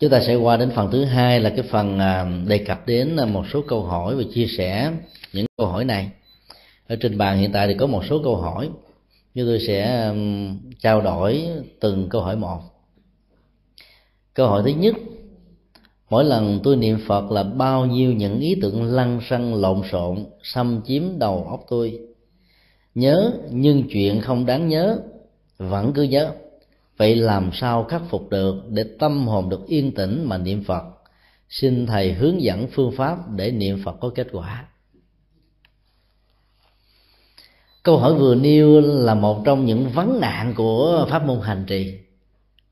chúng ta sẽ qua đến phần thứ hai là cái phần à, đề cập đến à, một số câu hỏi và chia sẻ những câu hỏi này. Ở trên bàn hiện tại thì có một số câu hỏi. Như tôi sẽ trao đổi từng câu hỏi một. Câu hỏi thứ nhất. Mỗi lần tôi niệm phật là bao nhiêu những ý tưởng lăng xăng, lộn xộn, xâm chiếm đầu óc tôi? Nhớ, nhưng chuyện không đáng nhớ, vẫn cứ nhớ vậy làm sao khắc phục được để tâm hồn được yên tĩnh mà niệm phật? Xin thầy hướng dẫn phương pháp để niệm phật có kết quả. Câu hỏi vừa nêu là một trong những vấn nạn của pháp môn hành trì,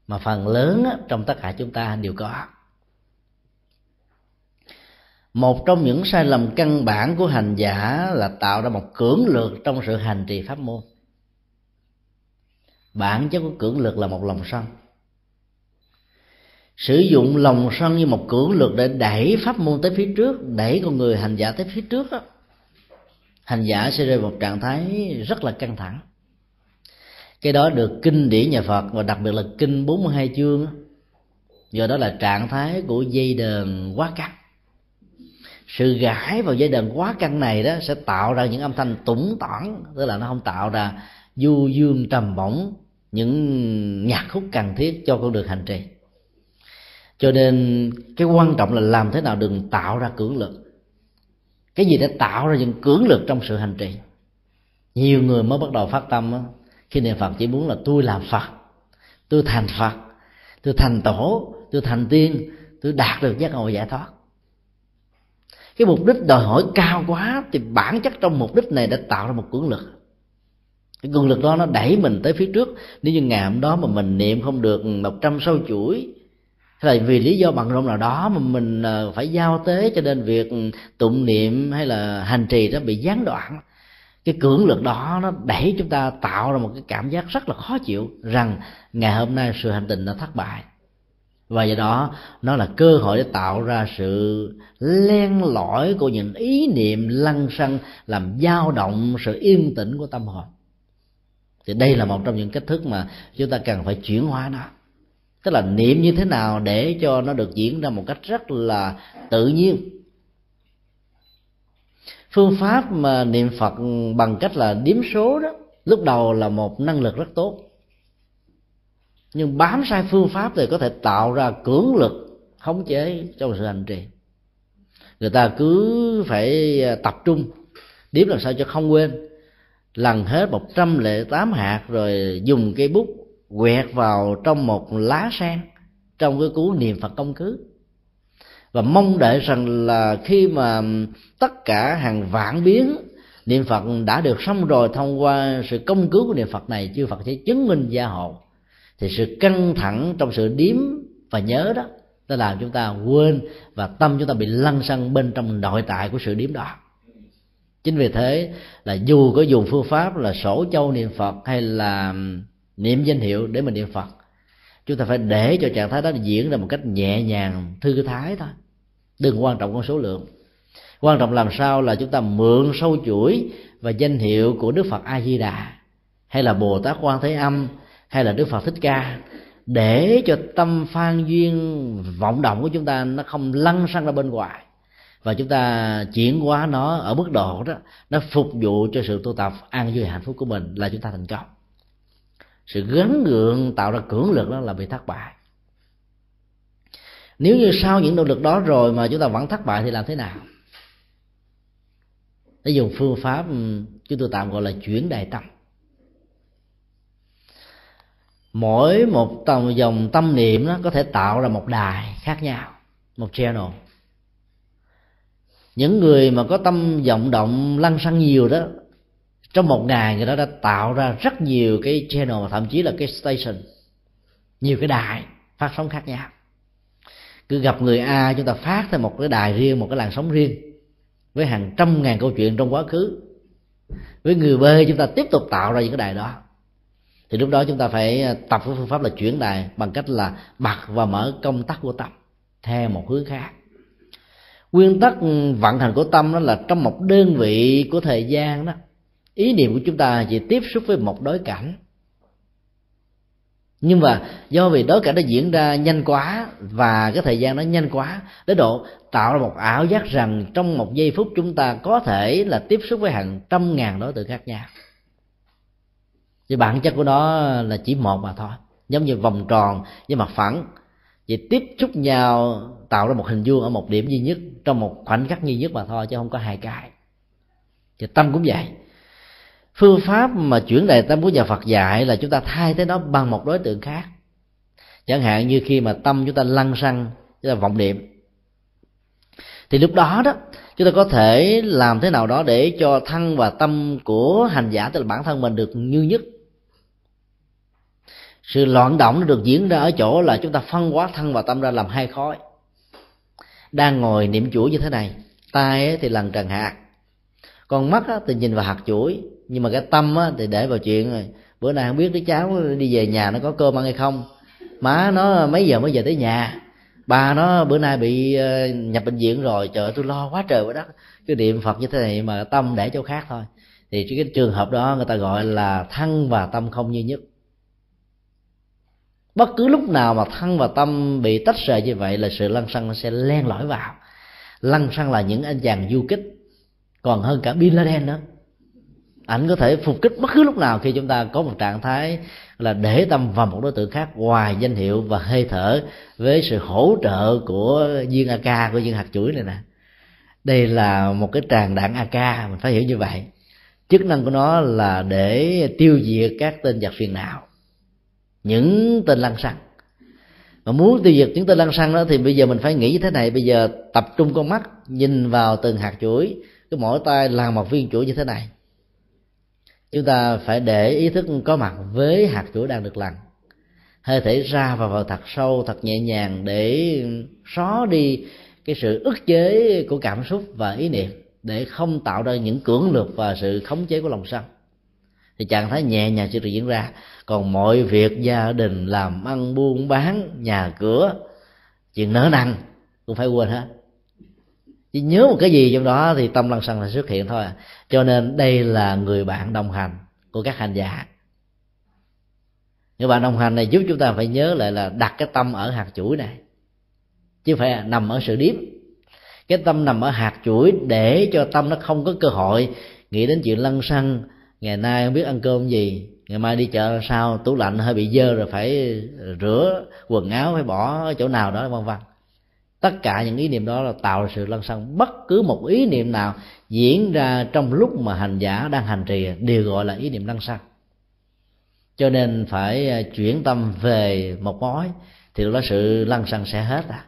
mà phần lớn trong tất cả chúng ta đều có. Một trong những sai lầm căn bản của hành giả là tạo ra một cưỡng lược trong sự hành trì pháp môn bản chất của cưỡng lực là một lòng sân. Sử dụng lòng sân như một cưỡng lực để đẩy pháp môn tới phía trước, đẩy con người hành giả tới phía trước đó hành giả sẽ rơi vào một trạng thái rất là căng thẳng. Cái đó được kinh điển nhà Phật và đặc biệt là kinh 42 chương do đó là trạng thái của dây đờn quá căng sự gãi vào dây đờn quá căng này đó sẽ tạo ra những âm thanh tủng tỏn tức là nó không tạo ra du dương trầm bổng những nhạc khúc cần thiết cho con đường hành trì. Cho nên cái quan trọng là làm thế nào đừng tạo ra cưỡng lực. Cái gì đã tạo ra những cưỡng lực trong sự hành trì? Nhiều người mới bắt đầu phát tâm đó, khi niệm phật chỉ muốn là tôi làm phật tôi thành phật tôi thành tổ tôi thành tiên tôi đạt được giác ngộ giải thoát. Cái mục đích đòi hỏi cao quá thì bản chất trong mục đích này đã tạo ra một cưỡng lực cái cường lực đó nó đẩy mình tới phía trước. Nếu như ngày hôm đó mà mình niệm không được một trăm sâu chuỗi, hay là vì lý do bằng rộng nào đó mà mình ờ, phải giao tế cho nên việc tụng niệm hay là hành trì nó bị gián đoạn, cái cưỡng lực đó nó đẩy chúng ta tạo ra một cái cảm giác rất là khó chịu rằng ngày hôm nay sự hành trình đã thất bại. Và do đó, nó là cơ hội để tạo ra sự len lỏi của những ý niệm lăng xăng làm dao động sự yên tĩnh của tâm hồn thì đây là một trong những cách thức mà chúng ta cần phải chuyển hóa nó. Tức là niệm như thế nào để cho nó được diễn ra một cách rất là tự nhiên. Phương pháp mà niệm phật bằng cách là điếm số đó, lúc đầu là một năng lực rất tốt. Nhưng bám sai phương pháp thì có thể tạo ra cưỡng lực, khống chế trong sự hành trì. Người ta cứ phải tập trung điếm làm sao cho không quên lần hết một trăm lẻ tám hạt rồi dùng cây bút quẹt vào trong một lá sen trong cái cú niệm phật công cứ. Và mong đợi rằng là khi mà tất cả hàng vạn biến niệm phật đã được xong rồi thông qua sự công cứu của niệm phật này, chư phật sẽ chứng minh gia hộ, thì sự căng thẳng trong sự điếm và nhớ đó, nó làm chúng ta quên và tâm chúng ta bị lăn xăng bên trong nội tại của sự điếm đó chính vì thế là dù có dùng phương pháp là sổ châu niệm phật hay là niệm danh hiệu để mình niệm phật, chúng ta phải để cho trạng thái đó diễn ra một cách nhẹ nhàng, thư thái thôi. Đừng quan trọng con số lượng. Quan trọng làm sao là chúng ta mượn sâu chuỗi và danh hiệu của đức phật a di đà hay là bồ tát quan thế âm, hay là đức phật thích ca, để cho tâm phan duyên vọng động của chúng ta nó không lăn sang ra bên ngoài và chúng ta chuyển hóa nó ở mức độ đó, nó phục vụ cho sự tu tập an vui hạnh phúc của mình là chúng ta thành công. Sự gắn gượng tạo ra cưỡng lực đó là bị thất bại. Nếu như sau những nỗ lực đó rồi mà chúng ta vẫn thất bại thì làm thế nào? Để dùng phương pháp ừ, chúng tôi tạm gọi là chuyển đại tâm. Mỗi một tầng dòng tâm niệm nó có thể tạo ra một đài khác nhau, một channel những người mà có tâm vọng động lăn xăng nhiều đó, trong một ngày người đó đã tạo ra rất nhiều cái channel thậm chí là cái station. Nhiều cái đài phát sóng khác nhau. Cứ gặp người a, chúng ta phát thêm một cái đài riêng, một cái làn sóng riêng, với hàng trăm ngàn câu chuyện trong quá khứ. Với người b, chúng ta tiếp tục tạo ra những cái đài đó. Thì lúc đó chúng ta phải à, tập cái phương pháp là chuyển đài bằng cách là bật và mở công tắc của tâm, theo một hướng khác nguyên tắc vận hành của tâm đó là trong một đơn vị của thời gian đó, ý niệm của chúng ta chỉ tiếp xúc với một đối cảnh. Nhưng mà do vì đối cảnh nó diễn ra nhanh quá và cái thời gian nó nhanh quá đến độ tạo ra một ảo giác rằng trong một giây phút chúng ta có thể là tiếp xúc với hàng trăm ngàn đối tượng khác nhau. Thì bản chất của nó là chỉ một mà thôi, giống như vòng tròn với mặt phẳng vậy tiếp xúc nhau tạo ra một hình vuông ở một điểm duy nhất, trong một khoảnh khắc duy nhất mà thôi, chứ không có hai cái. Thì tâm cũng vậy. Phương pháp mà chuyển đề tâm của nhà Phật dạy là chúng ta thay thế nó bằng một đối tượng khác. Chẳng hạn như khi mà tâm chúng ta lăn xăng, chúng ta vọng niệm. Thì lúc đó đó, chúng ta có thể làm thế nào đó để cho thân và tâm của hành giả, tức là bản thân mình được như nhất sự loạn động nó được diễn ra ở chỗ là chúng ta phân hóa thân và tâm ra làm hai khối. Đang ngồi niệm chuỗi như thế này, tay thì lần trần hạt, còn mắt thì nhìn vào hạt chuỗi. Nhưng mà cái tâm thì để vào chuyện rồi, bữa nay không biết đứa cháu đi về nhà nó có cơm ăn hay không. Má nó mấy giờ mới về tới nhà? Ba nó bữa nay bị ờ, nhập bệnh viện rồi, trời, tôi lo quá trời quá đất. Cái niệm phật như thế này mà tâm để chỗ khác thôi. Thì cái trường hợp đó người ta gọi là thân và tâm không như nhất bất cứ lúc nào mà thân và tâm bị tách rời như vậy là sự lăn xăng nó sẽ len lỏi vào. Lăn xăng là những anh chàng du kích, còn hơn cả bin laden nữa ảnh có thể phục kích bất cứ lúc nào khi chúng ta có một trạng thái là để tâm vào một đối tượng khác ngoài danh hiệu và hơi thở với sự hỗ trợ của viên ak của viên hạt chuỗi này nè. Đây là một cái tràng đạn ak mình phải hiểu như vậy. Chức năng của nó là để tiêu diệt các tên giặc phiền não những tên lăng xăng. Mà muốn tiêu diệt những tên lăng xăng đó thì bây giờ mình phải nghĩ như thế này. Bây giờ tập trung con mắt, nhìn vào từng hạt chuỗi. Cứ mỗi tay làm một viên chuỗi như thế này. Chúng ta phải để ý thức có mặt với hạt chuỗi đang được lằn hơi thể ra và vào thật sâu, thật nhẹ nhàng để xóa đi cái sự ức chế của cảm xúc và ý niệm, để không tạo ra những cưỡng lực và sự khống chế của lòng sân thì trạng thái nhẹ nhàng sẽ được diễn ra. Còn mọi việc gia đình làm, ăn, buôn, bán, nhà cửa, chuyện nỡ năng cũng phải quên hết. Chỉ nhớ một cái gì trong đó thì tâm lăng xăng là xuất hiện thôi à. cho nên đây là người bạn đồng hành của các hành giả. Người bạn đồng hành này giúp chúng ta phải nhớ lại là đặt cái tâm ở hạt chuỗi này. Chứ phải nằm ở sự điếm. Cái tâm nằm ở hạt chuỗi để cho tâm nó không có cơ hội nghĩ đến chuyện lăng xăng ngày nay không biết ăn cơm gì. Ngày mai đi chợ sao? Tủ lạnh hơi bị dơ rồi phải rửa quần áo, phải bỏ chỗ nào đó, vân vân. Tất cả những ý niệm đó là tạo sự lăn xăng. Bất cứ một ý niệm nào diễn ra trong lúc mà hành giả đang hành trì đều gọi là ý niệm lăn xăng. Cho nên phải à, chuyển tâm về một mối thì lúc đó sự lăn xăng sẽ hết à.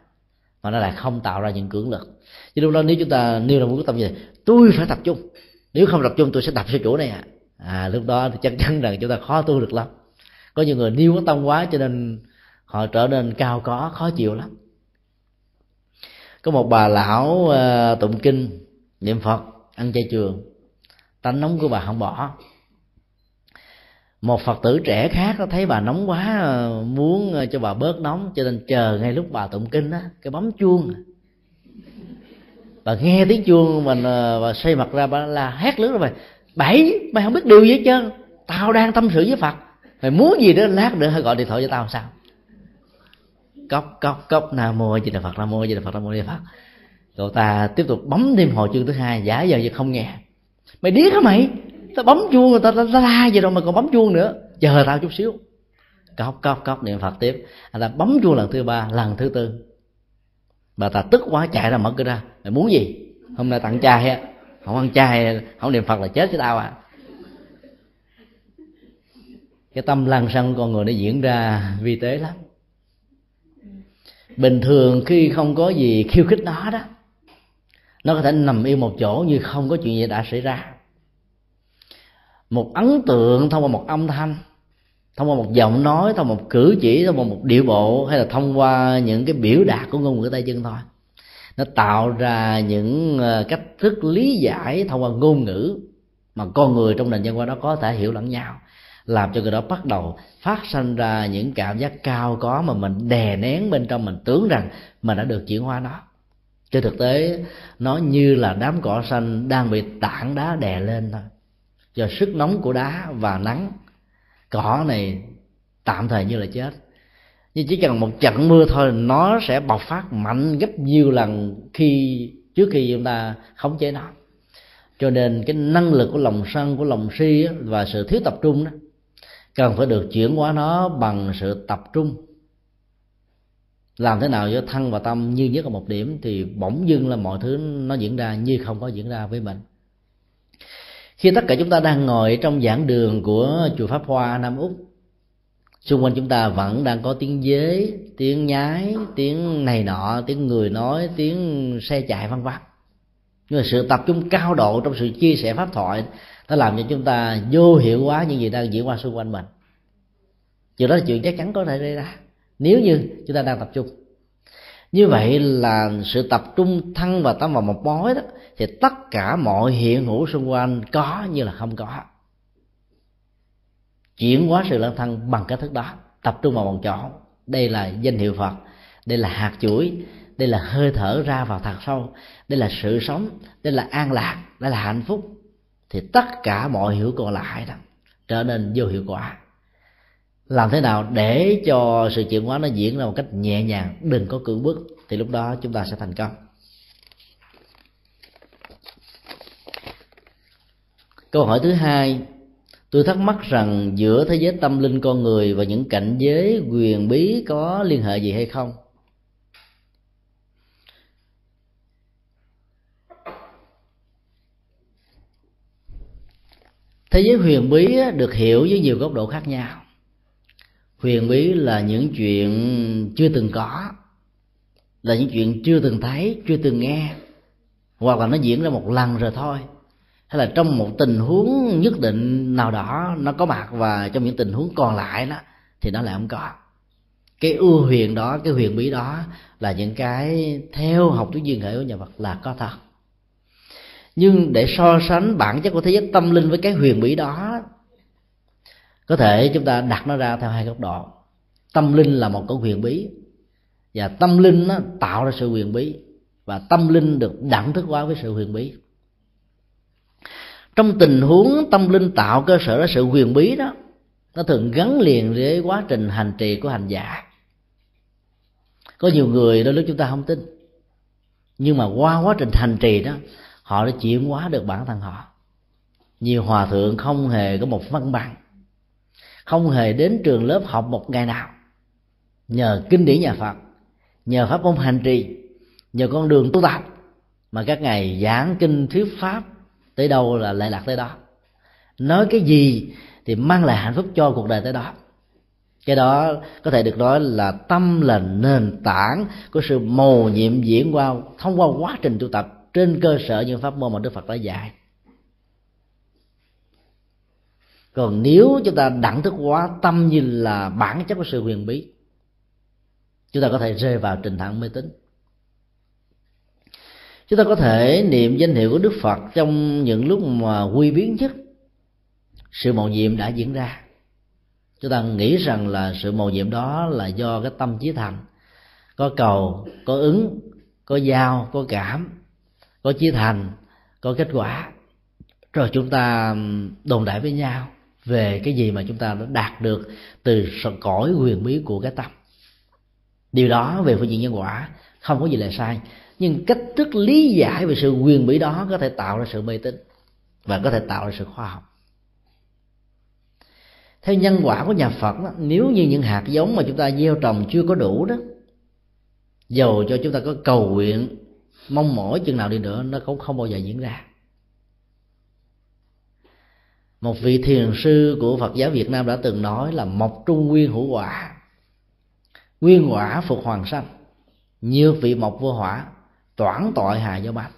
Mà nó lại không tạo ra những cưỡng lực. Chứ lúc đó nếu chúng ta nêu ra một quyết tâm gì tôi phải tập trung. Nếu không tập trung, tôi sẽ đập cho chỗ này à à lúc đó thì chắc chắn rằng chúng ta khó tu được lắm. Có nhiều người niêu có tâm quá cho nên họ trở nên cao có khó chịu lắm. Có một bà lão uh, tụng kinh niệm phật ăn chay trường. Tánh nóng của bà không bỏ. Một phật tử trẻ khác nó thấy bà nóng quá ờ, muốn ờ, cho bà bớt nóng cho nên chờ ngay lúc bà tụng kinh á cái bấm chuông à. bà nghe tiếng chuông mình và xoay mặt ra bà là hét lớn rồi bảy mày không biết điều gì hết trơn. Tao đang tâm sự với phật. Mày muốn gì đó lát nữa hãy gọi điện thoại cho tao sao? Cốc cốc cốc nam mô di đà phật nam mô di đà phật nam mô di đà phật. Cậu ta tiếp tục bấm thêm hồi chương thứ hai giả giờ giờ không nghe. Mày điếc hả mày? Tao bấm chuông người ta, ta, ta la gì đâu mà còn bấm chuông nữa. Chờ tao chút xíu. Cốc cốc cốc niệm phật tiếp. Anh ta bấm chuông lần thứ ba lần thứ tư. Bà ta tức quá chạy ra mở cửa ra. Mày muốn gì? Hôm nay tặng trai á không ăn chay, không niệm phật là chết với tao à. Cái tâm lăng xăng con người nó diễn ra vi tế lắm. Bình thường khi không có gì khiêu khích nó đó, nó có thể nằm yên một chỗ như không có chuyện gì đã xảy ra. Một ấn tượng thông qua một âm thanh, thông qua một giọng nói, thông qua một cử chỉ, thông qua một điệu bộ, hay là thông qua những cái biểu đạt của ngôn ngữ tay chân thôi nó tạo ra những ờ, cách thức lý giải thông qua ngôn ngữ mà con người trong nền văn hóa đó có thể hiểu lẫn nhau, làm cho người đó bắt đầu phát sinh ra những cảm giác cao có mà mình đè nén bên trong mình, tưởng rằng mình đã được chuyển hóa nó. Trên thực tế, nó như là đám cỏ xanh đang bị tảng đá đè lên thôi. Do sức nóng của đá và nắng, cỏ này tạm thời như là chết nhưng chỉ cần một trận mưa thôi, nó sẽ bộc phát mạnh gấp nhiều lần khi, trước khi chúng ta khống chế nó. Cho nên cái năng lực của lòng sân, của lòng si và sự thiếu tập trung đó, cần phải được chuyển hóa nó bằng sự tập trung. Làm thế nào cho thân và tâm như nhất ở một điểm, thì bỗng dưng là mọi thứ nó diễn ra như không có diễn ra với mình. Khi tất cả chúng ta đang ngồi trong giảng đường của chùa pháp hoa nam úc xung quanh chúng ta vẫn đang có tiếng dế, tiếng nhái, tiếng này nọ, tiếng người nói, tiếng xe chạy vân vân. Nhưng mà sự tập trung cao độ trong sự chia sẻ pháp thoại, nó làm cho chúng ta vô hiệu hóa những gì đang diễn qua xung quanh mình. Chuyện đó là chuyện chắc chắn có thể xảy ra, nếu như chúng ta đang tập trung. Như vậy là sự tập trung thân và tâm vào một mối đó, thì tất cả mọi hiện hữu xung quanh có như là không có chuyển hóa sự lân thân bằng cách thức đó, tập trung vào một chỗ. Đây là danh hiệu phật, đây là hạt chuỗi, đây là hơi thở ra vào thật sâu, đây là sự sống, đây là an lạc, đây là hạnh phúc. Thì tất cả mọi hiểu còn lại đó trở nên vô hiệu quả. Làm thế nào để cho sự chuyển hóa nó diễn ra một cách nhẹ nhàng, đừng có cưỡng bức, thì lúc đó chúng ta sẽ thành công. Câu hỏi thứ hai tôi thắc mắc rằng giữa thế giới tâm linh con người và những cảnh giới quyền bí có liên hệ gì hay không? Thế giới huyền bí được hiểu với nhiều góc độ khác nhau. Huyền bí là những chuyện chưa từng có, là những chuyện chưa từng thấy, chưa từng nghe, hoặc là nó diễn ra một lần rồi thôi hay là trong một tình huống nhất định nào đó nó có mặt và trong những tình huống còn lại đó, thì nó lại không có. Cái ưu huyền đó, cái huyền bí đó là những cái theo học thuyết duyên hệ của nhà Phật là có thật. Nhưng để so sánh bản chất của thế giới tâm linh với cái huyền bí đó, có thể chúng ta đặt nó ra theo hai góc độ. Tâm linh là một cái huyền bí, và tâm linh nó tạo ra sự huyền bí, và tâm linh được đẳng thức hóa với sự huyền bí trong tình huống tâm linh tạo cơ sở đó sự huyền bí đó, nó thường gắn liền với quá trình hành trì của hành giả. Có nhiều người đôi lúc chúng ta không tin, nhưng mà qua quá trình hành trì đó, họ đã chuyển hóa được bản thân họ. Nhiều hòa thượng không hề có một văn bằng, không hề đến trường lớp học một ngày nào. Nhờ kinh điển nhà phật, nhờ pháp môn hành trì, nhờ con đường tu tập, mà các ngài giảng kinh thuyết pháp tới đâu là lệ lạc tới đó. Nói cái gì thì mang lại hạnh phúc cho cuộc đời tới đó. Cái đó có thể được nói là tâm là nền tảng của sự mầu nhiệm diễn qua, thông qua quá trình tu tập trên cơ sở những pháp môn mà đức phật đã dạy. Còn nếu chúng ta đẳng thức hóa tâm như là bản chất của sự huyền bí, chúng ta có thể rơi vào trình thẳng mê tín chúng ta có thể niệm danh hiệu của đức phật trong những lúc mà quy biến nhất sự mầu nhiệm đã diễn ra. Chúng ta nghĩ rằng là sự mầu nhiệm đó là do cái tâm chí thành. Có cầu, có ứng, có giao, có cảm, có chí thành, có kết quả. Rồi chúng ta đồn đại với nhau về cái gì mà chúng ta đã đạt được từ cõi quyền bí của cái tâm. Điều đó về phương diện nhân quả không có gì là sai nhưng cách thức lý giải về sự quyền bí đó có thể tạo ra sự mê tín và có thể tạo ra sự khoa học. Theo nhân quả của nhà Phật đó, nếu như những hạt giống mà chúng ta gieo trồng chưa có đủ đó dầu cho chúng ta có cầu nguyện mong mỏi chừng nào đi nữa nó cũng không bao giờ diễn ra. Một vị thiền sư của Phật giáo Việt Nam đã từng nói là mộc trung nguyên hữu quả nguyên quả phục hoàng sanh như vị mộc vô hỏa toản tội hà do bạch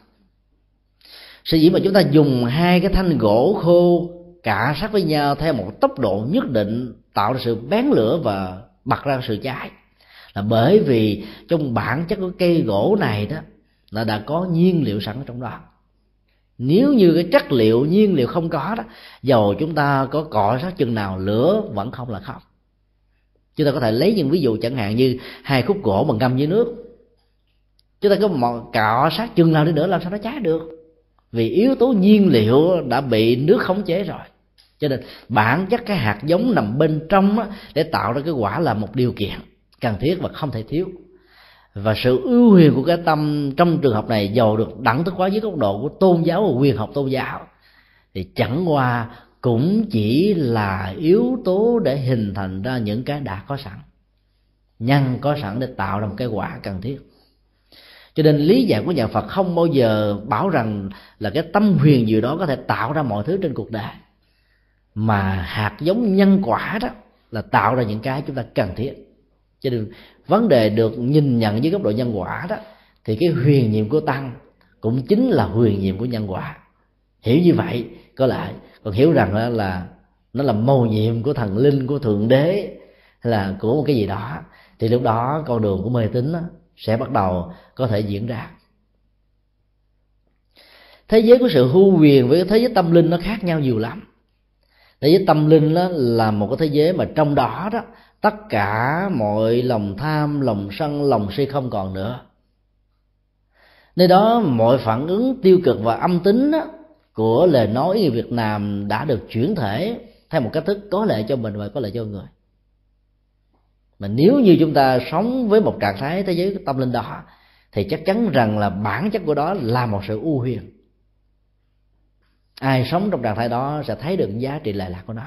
sở dĩ mà chúng ta dùng hai cái thanh gỗ khô cả sát với nhau theo một tốc độ nhất định tạo ra sự bén lửa và bật ra sự cháy là bởi vì trong bản chất của cây gỗ này đó là đã có nhiên liệu sẵn ở trong đó. Nếu như cái chất liệu, nhiên liệu không có đó, dầu chúng ta có cọ sát chừng nào, lửa vẫn không là không. Chúng ta có thể lấy những ví dụ chẳng hạn như hai khúc gỗ mà ngâm dưới nước chúng ta có một cọ sát chừng nào đi nữa làm sao nó cháy được. Vì yếu tố nhiên liệu đã bị nước khống chế rồi. Cho nên bản chất cái hạt giống nằm bên trong á, để tạo ra cái quả là một điều kiện cần thiết và không thể thiếu. Và sự ưu huyền của cái tâm trong trường hợp này giàu được đẳng thức hóa dưới góc độ của tôn giáo và quyền học tôn giáo thì chẳng qua cũng chỉ là yếu tố để hình thành ra những cái đã có sẵn nhân có sẵn để tạo ra một cái quả cần thiết cho nên lý giải của nhà Phật không bao giờ bảo rằng là cái tâm huyền gì đó có thể tạo ra mọi thứ trên cuộc đời. Mà hạt giống nhân quả đó là tạo ra những cái chúng ta cần thiết. Cho nên vấn đề được nhìn nhận dưới góc độ nhân quả đó thì cái huyền nhiệm của tăng cũng chính là huyền nhiệm của nhân quả. Hiểu như vậy có lại còn hiểu rằng là, là nó là mầu nhiệm của thần linh của thượng đế hay là của một cái gì đó. Thì lúc đó con đường của mê tín sẽ bắt đầu có thể diễn ra. Thế giới của sự hưu quyền với thế giới tâm linh nó khác nhau nhiều lắm. Thế giới tâm linh đó là một cái thế giới mà trong đó đó tất cả mọi lòng tham lòng sân lòng si không còn nữa. Nơi đó mọi phản ứng tiêu cực và âm tính đó, của lời nói người Việt Nam đã được chuyển thể theo một cách thức có lợi cho mình và có lợi cho người mà nếu như chúng ta sống với một trạng thái thế giới tâm linh đó thì chắc chắn rằng là bản chất của đó là một sự ưu huyền. Ai sống trong trạng thái đó sẽ thấy được giá trị lệ lạc của nó.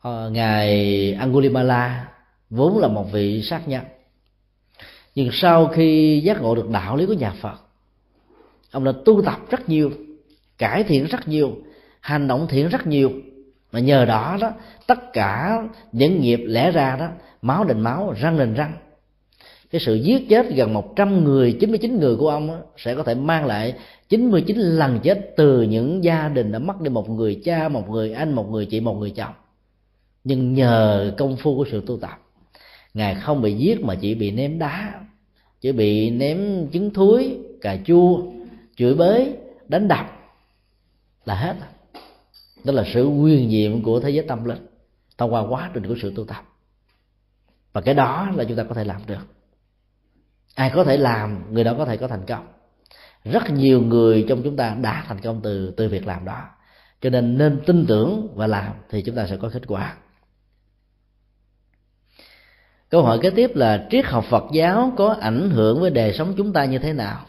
Ờ, ngài Angulimala vốn là một vị sát nhân. Nhưng sau khi giác ngộ được đạo lý của nhà Phật ông đã tu tập rất nhiều cải thiện rất nhiều hành động thiện rất nhiều mà nhờ đó đó tất cả những nghiệp lẽ ra đó máu đền máu răng đền răng. Cái sự giết chết gần 100 người 99 người của ông đó, sẽ có thể mang lại 99 lần chết từ những gia đình đã mất đi một người cha một người anh một người chị một người chồng. Nhưng nhờ công phu của sự tu tập ngài không bị giết mà chỉ bị ném đá chỉ bị ném trứng thúi cà chua chửi bới đánh đập là hết đó là sự quyền nhiệm của thế giới tâm linh thông qua quá trình của sự tu tập. Và cái đó là chúng ta có thể làm được. Ai có thể làm, người đó có thể có thành công. Rất nhiều người trong chúng ta đã thành công từ từ việc làm đó. Cho nên nên tin tưởng và làm thì chúng ta sẽ có kết quả. Câu hỏi kế tiếp là, triết học phật giáo có ảnh hưởng với đời sống chúng ta như thế nào?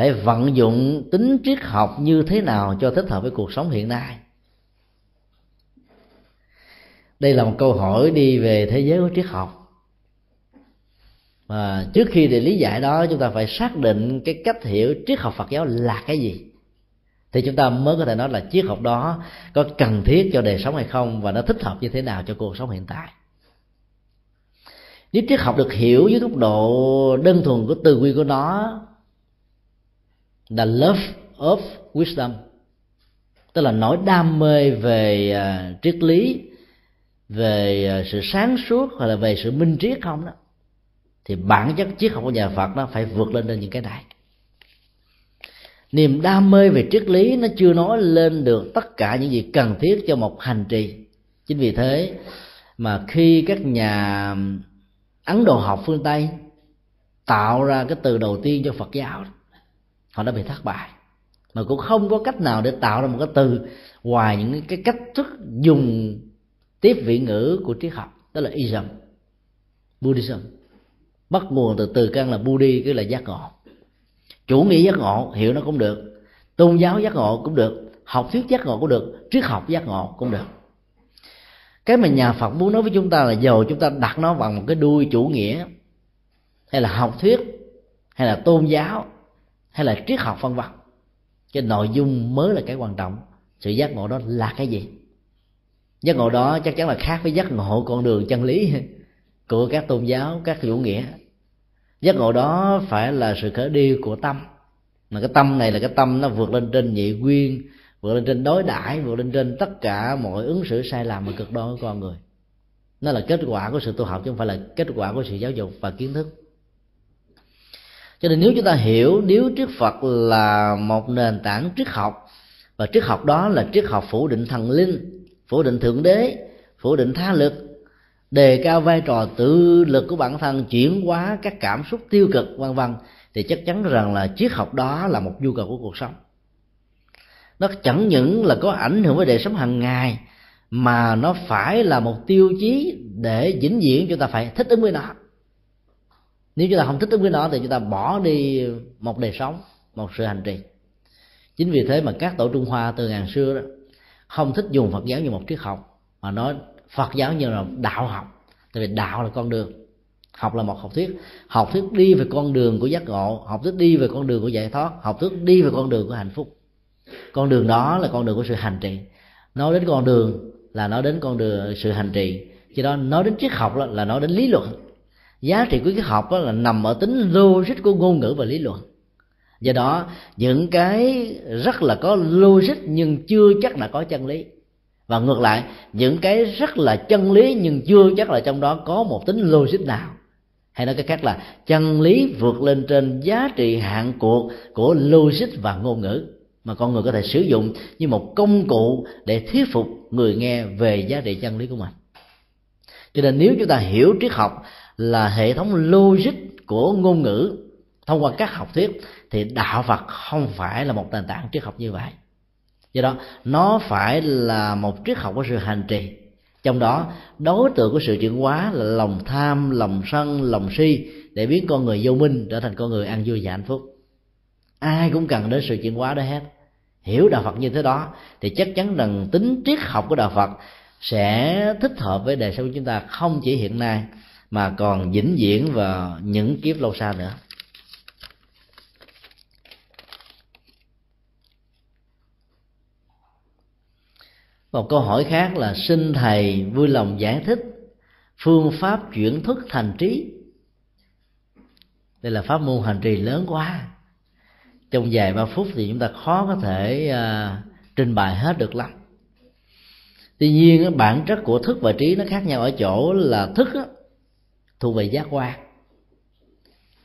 Phải vận dụng tính triết học như thế nào cho thích hợp với cuộc sống hiện nay. Đây là một câu hỏi đi về thế giới của triết học. Mà trước khi để lý giải đó, chúng ta phải xác định cái cách hiểu triết học phật giáo là cái gì. Thì chúng ta mới có thể nói là triết học đó có cần thiết cho đời sống hay không và nó thích hợp như thế nào cho cuộc sống hiện tại. Nếu triết học được hiểu dưới góc độ đơn thuần của từ quy của nó là love of wisdom. Tức là nỗi đam mê về uh, triết lý về uh, sự sáng suốt hoặc là về sự minh triết không đó. Thì bản chất triết học của nhà Phật nó phải vượt lên lên những cái này. Niềm đam mê về triết lý nó chưa nói lên được tất cả những gì cần thiết cho một hành trì. Chính vì thế mà khi các nhà ấn độ học phương tây tạo ra cái từ đầu tiên cho phật giáo họ đã bị thất bại. Mà cũng không có cách nào để tạo ra một cái từ ngoài những cái cách thức dùng tiếp vị ngữ của triết học, đó là ism, buddhism. Bắt nguồn từ từ căn là buddhi, cái là giác ngộ. Chủ nghĩa giác ngộ, hiểu nó cũng được. Tôn giáo giác ngộ cũng được. Học thuyết giác ngộ cũng được. Triết học giác ngộ cũng được. Cái mà nhà phật muốn nói với chúng ta là dầu chúng ta đặt nó bằng một cái đuôi chủ nghĩa, hay là học thuyết, hay là tôn giáo hay là triết học vân vân? Cái nội dung mới là cái quan trọng. Sự giác ngộ đó là cái gì? Giác ngộ đó chắc chắn là khác với giác ngộ con đường chân lý của các tôn giáo, các chủ nghĩa. Giác ngộ đó phải là sự khởi đi của tâm. Mà cái tâm này là cái tâm nó vượt lên trên nhị nguyên, vượt lên trên đối đãi, vượt lên trên tất cả mọi ứng xử sai lầm và cực đoan của con người. Nó là kết quả của sự tu học chứ không phải là kết quả của sự giáo dục và kiến thức cho nên nếu chúng ta hiểu, nếu triết phật là một nền tảng triết học, và triết học đó là triết học phủ định thần linh, phủ định thượng đế, phủ định tha lực, đề cao vai trò tự lực của bản thân, chuyển hóa các cảm xúc tiêu cực, vân vân, thì chắc chắn rằng là triết học đó là một nhu cầu của cuộc sống. Nó chẳng những là có ảnh hưởng với đời sống hàng ngày, mà nó phải là một tiêu chí để vĩnh viễn chúng ta phải thích ứng với nó nếu chúng ta không thích ứng với nó thì chúng ta bỏ đi một đời sống, một sự hành trì. Chính vì thế mà các tổ trung hoa từ ngàn xưa đó, không thích dùng phật giáo như một triết học, mà nói phật giáo như là đạo học. Tại vì đạo là con đường, học là một học thuyết. Học thuyết đi về con đường của giác ngộ, học thuyết đi về con đường của giải thoát, học thuyết đi về con đường của hạnh phúc. Con đường đó là con đường của sự hành trì. Nói đến con đường là nói đến con đường sự hành trì. Chứ đó nói đến triết học là nói đến lý luận giá trị của cái học đó là nằm ở tính logic của ngôn ngữ và lý luận. Do đó, những cái rất là có logic nhưng chưa chắc là có chân lý. Và ngược lại, những cái rất là chân lý nhưng chưa chắc là trong đó có một tính logic nào. Hay nói cái khác là chân lý vượt lên trên giá trị hạn cuộc của logic và ngôn ngữ mà con người có thể sử dụng như một công cụ để thuyết phục người nghe về giá trị chân lý của mình. Cho nên nếu chúng ta hiểu triết học là hệ thống logic của ngôn ngữ. Thông qua các học thuyết thì đạo phật không phải là một nền tảng triết học như vậy. Do đó, nó phải là một triết học của sự hành trì. Trong đó, đối tượng của sự chuyển hóa là lòng tham, lòng sân, lòng si để biến con người vô minh trở thành con người an vui và hạnh phúc. Ai cũng cần đến sự chuyển hóa đó hết. Hiểu đạo phật như thế đó, thì chắc chắn rằng tính triết học của đạo phật sẽ thích hợp với đời sống của chúng ta không chỉ hiện nay mà còn vĩnh viễn vào những kiếp lâu xa nữa. Một câu hỏi khác là xin thầy vui lòng giải thích phương pháp chuyển thức thành trí. Đây là pháp môn hành trì lớn quá. Trong vài ba phút thì chúng ta khó có thể uh, trình bày hết được lắm. Tuy nhiên bản chất của thức và trí nó khác nhau ở chỗ là thức á, thuộc về giác quan.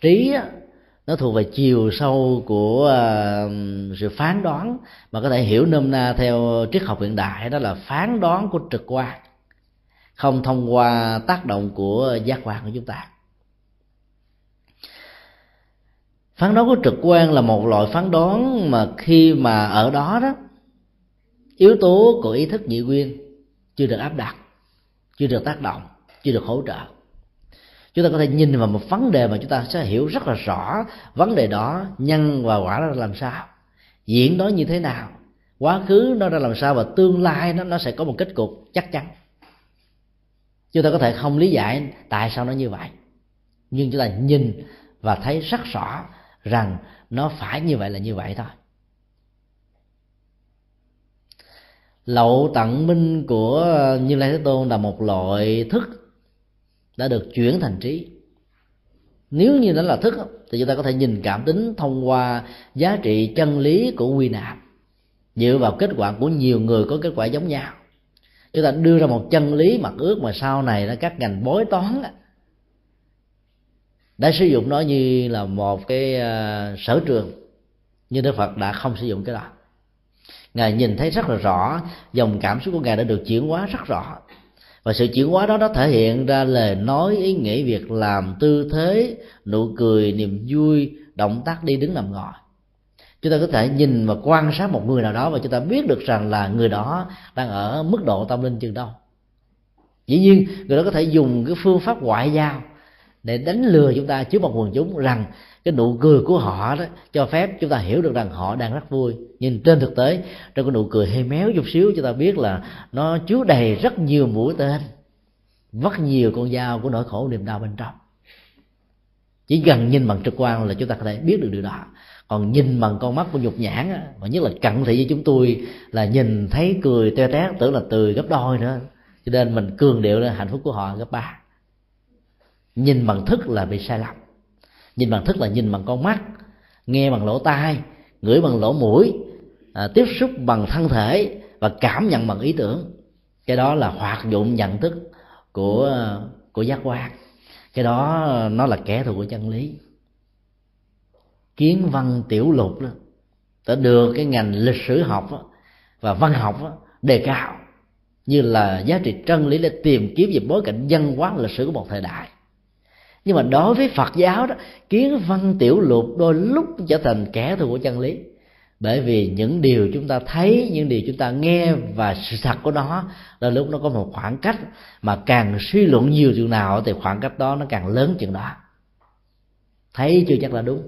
Trí nó thuộc về chiều sâu của ờ, sự phán đoán, mà có thể hiểu nôm na theo triết học hiện đại, đó là phán đoán của trực quan, không thông qua tác động của giác quan của chúng ta. Phán đoán của trực quan là một loại phán đoán mà khi mà ở đó đó, yếu tố của ý thức nhị nguyên chưa được áp đặt, chưa được tác động, chưa được hỗ trợ chúng ta có thể nhìn vào một vấn đề mà chúng ta sẽ hiểu rất là rõ. Vấn đề đó nhân và quả nó làm sao? Diễn đó như thế nào? Quá khứ nó ra làm sao và tương lai nó nó sẽ có một kết cục chắc chắn. Chúng ta có thể không lý giải tại sao nó như vậy. Nhưng chúng ta nhìn và thấy rất rõ rằng nó phải như vậy là như vậy thôi. Lậu tận minh của như lai thế tôn là một loại thức đã được chuyển thành trí. Nếu như nó là thức thì chúng ta có thể nhìn cảm tính thông qua giá trị chân lý của quy nạp. Dựa vào kết quả của nhiều người có kết quả giống nhau. Chúng ta đưa ra một chân lý mặt ước mà sau này nó các ngành bói toán đã sử dụng nó như là một cái ờ, sở trường, nhưng đức phật đã không sử dụng cái đó. Ngài nhìn thấy rất là rõ, dòng cảm xúc của ngài đã được chuyển hóa rất rõ và sự chuyển hóa đó nó thể hiện ra lời nói, ý nghĩ, việc làm, tư thế, nụ cười, niềm vui, động tác đi đứng nằm ngồi. Chúng ta có thể nhìn và quan sát một người nào đó và chúng ta biết được rằng là người đó đang ở mức độ tâm linh chừng đâu. Dĩ nhiên, người đó có thể dùng cái phương pháp ngoại giao để đánh lừa chúng ta trước một quần chúng rằng cái nụ cười của họ đó, cho phép chúng ta hiểu được rằng họ đang rất vui. Nhưng trên thực tế, trong cái nụ cười hơi méo chút xíu, chúng ta biết là nó chứa đầy rất nhiều mũi tên vắt nhiều con dao của nỗi khổ niềm đau bên trong. Chỉ cần nhìn bằng trực quan là chúng ta có thể biết được điều đó. Còn nhìn bằng con mắt của nhục nhãn và nhất là cận thị với chúng tôi là nhìn thấy cười toe tét tưởng là từ gấp đôi nữa. Cho nên mình cường điệu lên hạnh phúc của họ gấp ba. Nhìn bằng thức là bị sai lầm nhìn bằng thức là nhìn bằng con mắt nghe bằng lỗ tai ngửi bằng lỗ mũi à, tiếp xúc bằng thân thể và cảm nhận bằng ý tưởng. Cái đó là hoạt dụng nhận thức của của giác quan. Cái đó nó là kẻ thù của chân lý. Kiến văn tiểu lục đó đã được cái ngành lịch sử học đó, và văn học đó, đề cao như là giá trị chân lý để tìm kiếm về bối cảnh văn hóa lịch sử của một thời đại nhưng mà đối với phật giáo đó, kiến văn tiểu lục đôi lúc trở thành kẻ thù của chân lý. Bởi vì những điều chúng ta thấy, những điều chúng ta nghe và sự thật của nó là lúc nó có một khoảng cách. Mà càng suy luận nhiều chừng nào thì khoảng cách đó nó càng lớn chừng đó. Thấy chưa chắc là đúng.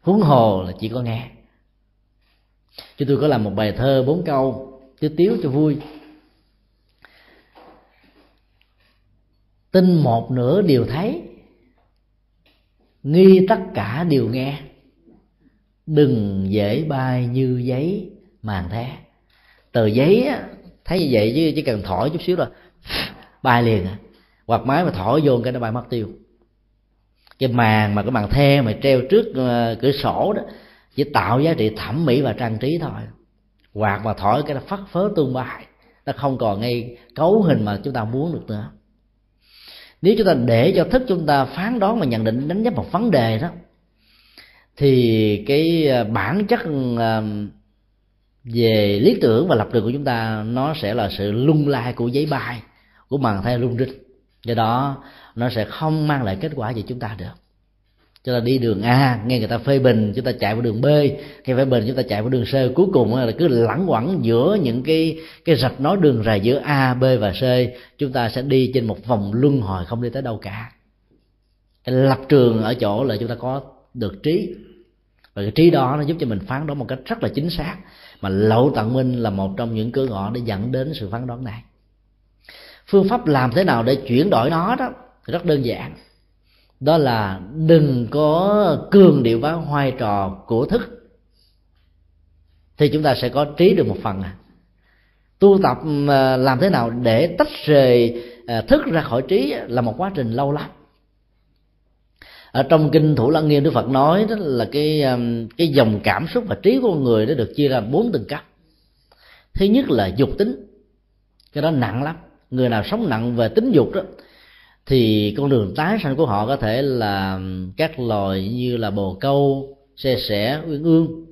Huống hồ là chỉ có nghe. Chúng tôi có làm một bài thơ bốn câu chứ tiếu cho vui. Tin một nửa điều thấy. Nghi tất cả đều nghe. Đừng dễ bay như giấy màn thế. Tờ giấy á, thấy như vậy chứ chỉ cần thổi chút xíu rồi. Bay liền à. Hoặc máy mà thổi vô cái nó bay mất tiêu. Cái màn mà cái màn the mà treo trước uh, cửa sổ đó chỉ tạo giá trị thẩm mỹ và trang trí thôi. Hoặc mà thổi cái nó phất phớ tương bài nó không còn ngay cấu hình mà chúng ta muốn được nữa nếu chúng ta để cho thức chúng ta phán đoán và nhận định, đánh giá một vấn đề đó, thì cái à, bản chất à, về lý tưởng và lập trường của chúng ta, nó sẽ là sự lung lai của giấy bay của màn thay lung rinh do đó, nó sẽ không mang lại kết quả gì chúng ta được chúng ta đi đường a, nghe người ta phê bình, chúng ta chạy vào đường b. Khi phê bình, chúng ta chạy vào đường c. Cuối cùng là cứ lẳng quẩn giữa những cái cái rạch nói đường rày giữa a, b và c. Chúng ta sẽ đi trên một vòng luân hồi không đi tới đâu cả. Cái lập trường ở chỗ là chúng ta có được trí. Và cái trí đó nó giúp cho mình phán đoán một cách rất là chính xác. Mà lậu tận minh là một trong những cơ ngõ để dẫn đến sự phán đoán này. Phương pháp làm thế nào để chuyển đổi nó đó? Rất đơn giản đó là đừng có cường điệu hóa vai trò của thức. Thì chúng ta sẽ có trí được một phần à. Tu tập ờ, làm thế nào để tách rời ờ, thức ra khỏi trí là một quá trình lâu lắm. Ở trong kinh thủ lăng nghiêm đức phật nói đó là cái ờ, cái dòng cảm xúc và trí của con người nó được chia ra bốn tầng cấp. Thứ nhất là dục tính. Cái đó nặng lắm. Người nào sống nặng về tính dục đó thì con đường tái sanh của họ có thể là các loài như là bồ câu xe sẻ, uyên ương,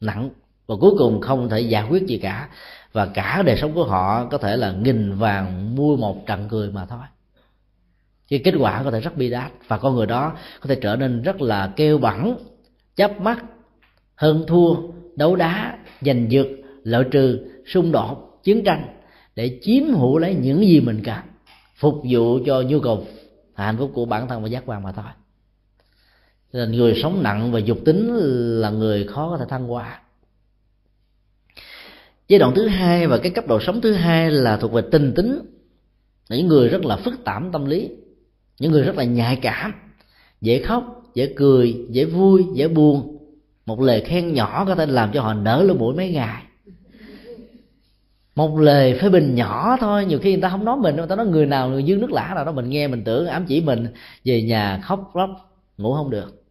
nặng. Và cuối cùng không thể giải quyết gì cả. Và cả đời sống của họ có thể là nghìn vàng mua một trận cười mà thôi. Cái kết quả có thể rất bi đát. Và con người đó có thể trở nên rất là kêu bẩn chấp mắt, hơn thua, đấu đá, giành giật, lợi trừ, xung đột, chiến tranh để chiếm hữu lấy những gì mình cần phục vụ cho nhu cầu hạnh phúc của bản thân và giác quan mà thôi. Nên người sống nặng và dục tính là người khó có thể thăng hoa. Giai đoạn thứ hai và cái cấp độ sống thứ hai là thuộc về tình tính. Những người rất là phức tạp tâm lý, những người rất là nhạy cảm, dễ khóc, dễ cười, dễ vui, dễ buồn. Một lời khen nhỏ có thể làm cho họ nở lỗ mũi mấy ngày một lời phê bình nhỏ thôi nhiều khi người ta không nói mình người ta nói người nào người dương nước lã nào đó mình nghe mình tưởng ám chỉ mình về nhà khóc lóc ngủ không được.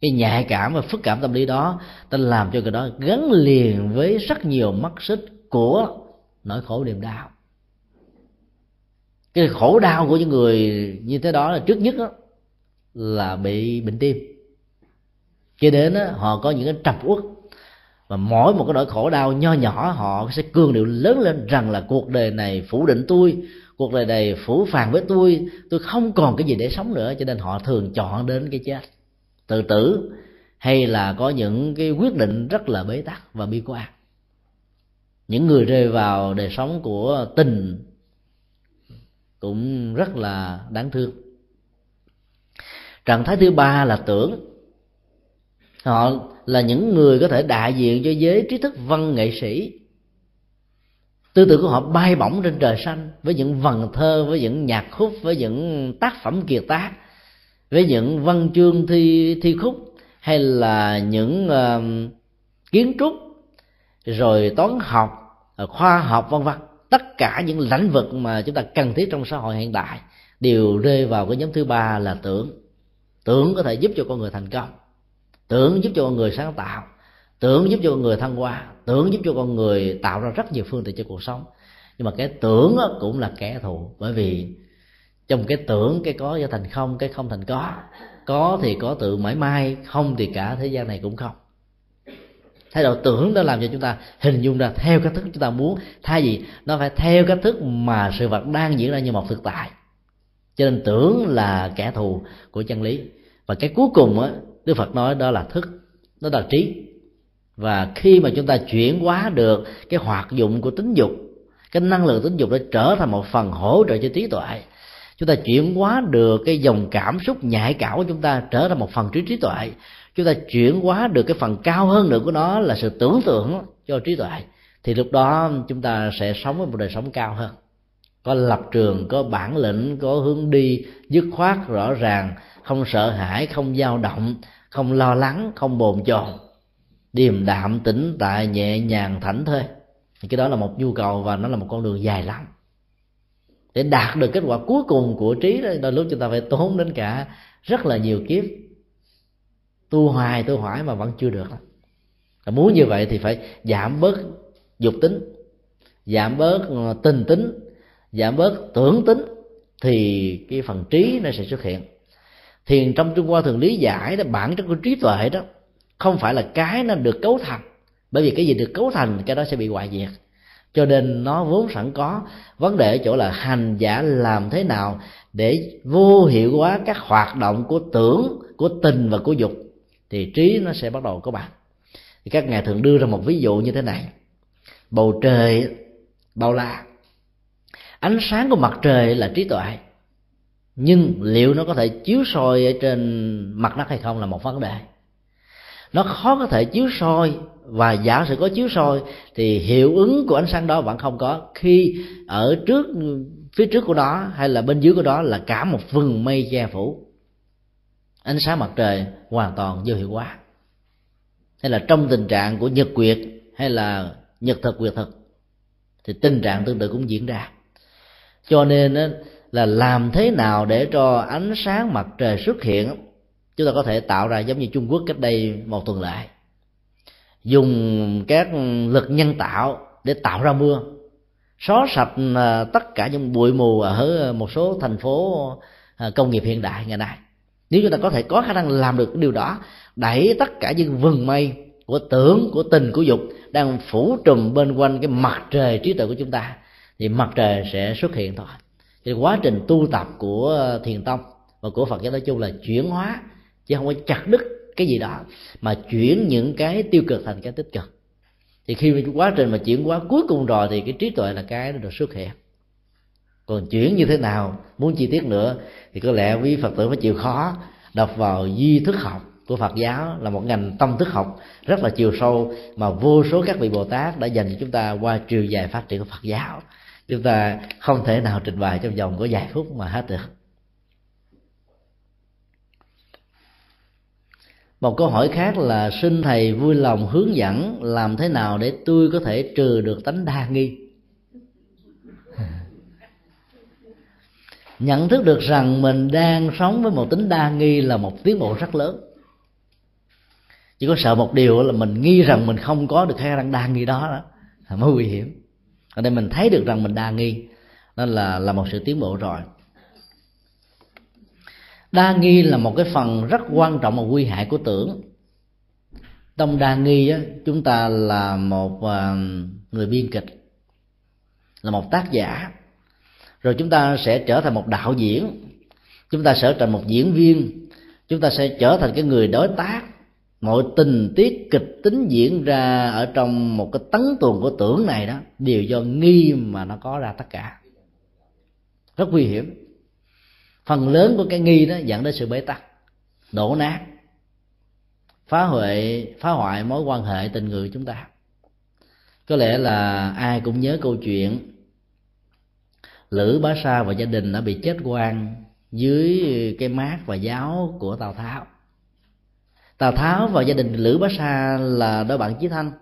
Cái nhạy cảm và phức cảm tâm lý đó ta làm cho người đó gắn liền với rất nhiều mắt xích của nỗi khổ niềm đau. Cái khổ đau của những người như thế đó là trước nhất đó, là bị bệnh tim. Kế đến đó, họ có những cái trầm uất và mỗi một cái nỗi khổ đau nho nhỏ, họ sẽ cương điệu lớn lên rằng là cuộc đời này phủ định tôi, cuộc đời này phủ phàng với tôi tôi không còn cái gì để sống nữa, cho nên họ thường chọn đến cái chết. Tự tử hay là có những cái quyết định rất là bế tắc và bi quan. Những người rơi vào đời sống của tình cũng rất là đáng thương. Trạng thái thứ ba là tưởng họ là những người có thể đại diện cho giới trí thức văn nghệ sĩ. Tư tưởng của họ bay bổng trên trời xanh với những vần thơ với những nhạc khúc với những tác phẩm kiệt tác với những văn chương thi thi khúc hay là những uh, kiến trúc rồi toán học khoa học vân vân. Tất cả những lĩnh vực mà chúng ta cần thiết trong xã hội hiện đại đều rơi vào cái nhóm thứ ba là tưởng. Tưởng có thể giúp cho con người thành công tưởng giúp cho con người sáng tạo, tưởng giúp cho con người thăng hoa, tưởng giúp cho con người tạo ra rất nhiều phương tiện cho cuộc sống. Nhưng mà cái tưởng cũng là kẻ thù, bởi vì trong cái tưởng cái có trở thành không, cái không thành có có thì có tự mãi mai không thì cả thế gian này cũng không. Thái độ tưởng nó làm cho chúng ta hình dung ra theo cách thức chúng ta muốn. Thay vì nó phải theo cách thức mà sự vật đang diễn ra như một thực tại. Cho nên tưởng là kẻ thù của chân lý. Và cái cuối cùng á đức phật nói đó là thức, đó là trí. Và khi mà chúng ta chuyển hóa được cái hoạt dụng của tính dục, cái năng lượng tính dục đã trở thành một phần hỗ trợ cho trí tuệ, chúng ta chuyển hóa được cái dòng cảm xúc nhạy cảm của chúng ta trở thành một phần trí trí tuệ. Chúng ta chuyển hóa được cái phần cao hơn nữa của nó là sự tưởng tượng cho trí tuệ. Thì lúc đó chúng ta sẽ sống với một đời sống cao hơn. Có lập trường, có bản lĩnh, có hướng đi dứt khoát, rõ ràng không sợ hãi, không dao động, không lo lắng, không bồn chồn. Điềm đạm, tĩnh tại, nhẹ nhàng, thảnh thơi. Thì cái đó là một nhu cầu và nó là một con đường dài lắm. Để đạt được kết quả cuối cùng của trí đó, đôi lúc chúng ta phải tốn đến cả rất là nhiều kiếp. Tu hoài tu hoài mà vẫn chưa được. Và muốn như vậy thì phải giảm bớt dục tính, giảm bớt ờ, tình tính, giảm bớt tưởng tính, thì cái phần trí nó sẽ xuất hiện thiền trong trung hoa thường lý giải đó, bản chất của trí tuệ đó, không phải là cái nó được cấu thành. Bởi vì cái gì được cấu thành, cái đó sẽ bị hoại diệt. Cho nên nó vốn sẵn có. Vấn đề ở chỗ là hành giả làm thế nào để vô hiệu hóa các hoạt động của tưởng, của tình và của dục, thì trí nó sẽ bắt đầu có bạn thì các ngài thường đưa ra một ví dụ như thế này. Bầu trời bao la ánh sáng của mặt trời là trí tuệ nhưng liệu nó có thể chiếu soi ở trên mặt đất hay không là một vấn đề. Nó khó có thể chiếu soi, và giả sử có chiếu soi, thì hiệu ứng của ánh sáng đó vẫn không có. Khi ở trước, phía trước của đó, hay là bên dưới của đó là cả một vừng mây che phủ. Ánh sáng mặt trời hoàn toàn vô hiệu quả. Hay là trong tình trạng của nhật quyệt hay là nhật thực quyệt thực, thì tình trạng tương tự cũng diễn ra. Cho nên là làm thế nào để cho ánh sáng mặt trời xuất hiện. Chúng ta có thể tạo ra giống như trung quốc cách đây một tuần lễ. Dùng các lực nhân tạo để tạo ra mưa. Xóa sạch à, tất cả những bụi mù ở ờ, một số thành phố ờ, công nghiệp hiện đại ngày nay. Nếu chúng ta có thể có khả năng làm được điều đó, đẩy tất cả những vừng mây của tưởng, của tình, của dục đang phủ trùm bên quanh cái mặt trời trí tuệ của chúng ta, thì mặt trời sẽ xuất hiện thôi thì quá trình tu tập của ờ, thiền tông và của phật giáo nói chung là chuyển hóa, chứ không có chặt đứt cái gì đó, mà chuyển những cái tiêu cực thành cái tích cực. Thì khi quá trình mà chuyển hóa cuối cùng rồi thì cái trí tuệ là cái nó được xuất hiện. Còn chuyển như thế nào, muốn chi tiết nữa, thì có lẽ quý phật tử phải chịu khó đọc vào duy thức học của Phật giáo, là một ngành tâm thức học rất là chiều sâu mà vô số các vị Bồ Tát đã dành cho chúng ta qua chiều dài phát triển của Phật giáo chúng ta không thể nào trình bày trong vòng của vài phút mà hết được. Một câu hỏi khác là xin thầy vui lòng hướng dẫn làm thế nào để tôi có thể trừ được tánh đa nghi? Nhận thức được rằng mình đang sống với một tính đa nghi là một tiến bộ rất lớn. Chỉ có sợ một điều là mình nghi rằng mình không có được khả năng đa nghi đó, đó là mới nguy hiểm ở đây mình thấy được rằng mình đa nghi. Nên là là một sự tiến bộ rồi. Đa nghi là một cái phần rất quan trọng và nguy hại của tưởng. Trong đa nghi á, chúng ta là một à, người biên kịch là một tác giả. Rồi chúng ta sẽ trở thành một đạo diễn. Chúng ta sẽ trở thành một diễn viên. Chúng ta sẽ trở thành cái người đối tác mọi tình tiết kịch tính diễn ra ở trong một cái tấn tuồng của tưởng này đó đều do nghi mà nó có ra tất cả. Rất nguy hiểm. Phần lớn của cái nghi đó dẫn đến sự bế tắc, đổ nát, phá huệ, phá hoại mối quan hệ tình người chúng ta. Có lẽ là ai cũng nhớ câu chuyện, lữ bá sa và gia đình đã bị chết quan dưới cái mát và giáo của tào tháo tào tháo và gia đình lữ bá sa là đối bạn chí thanh.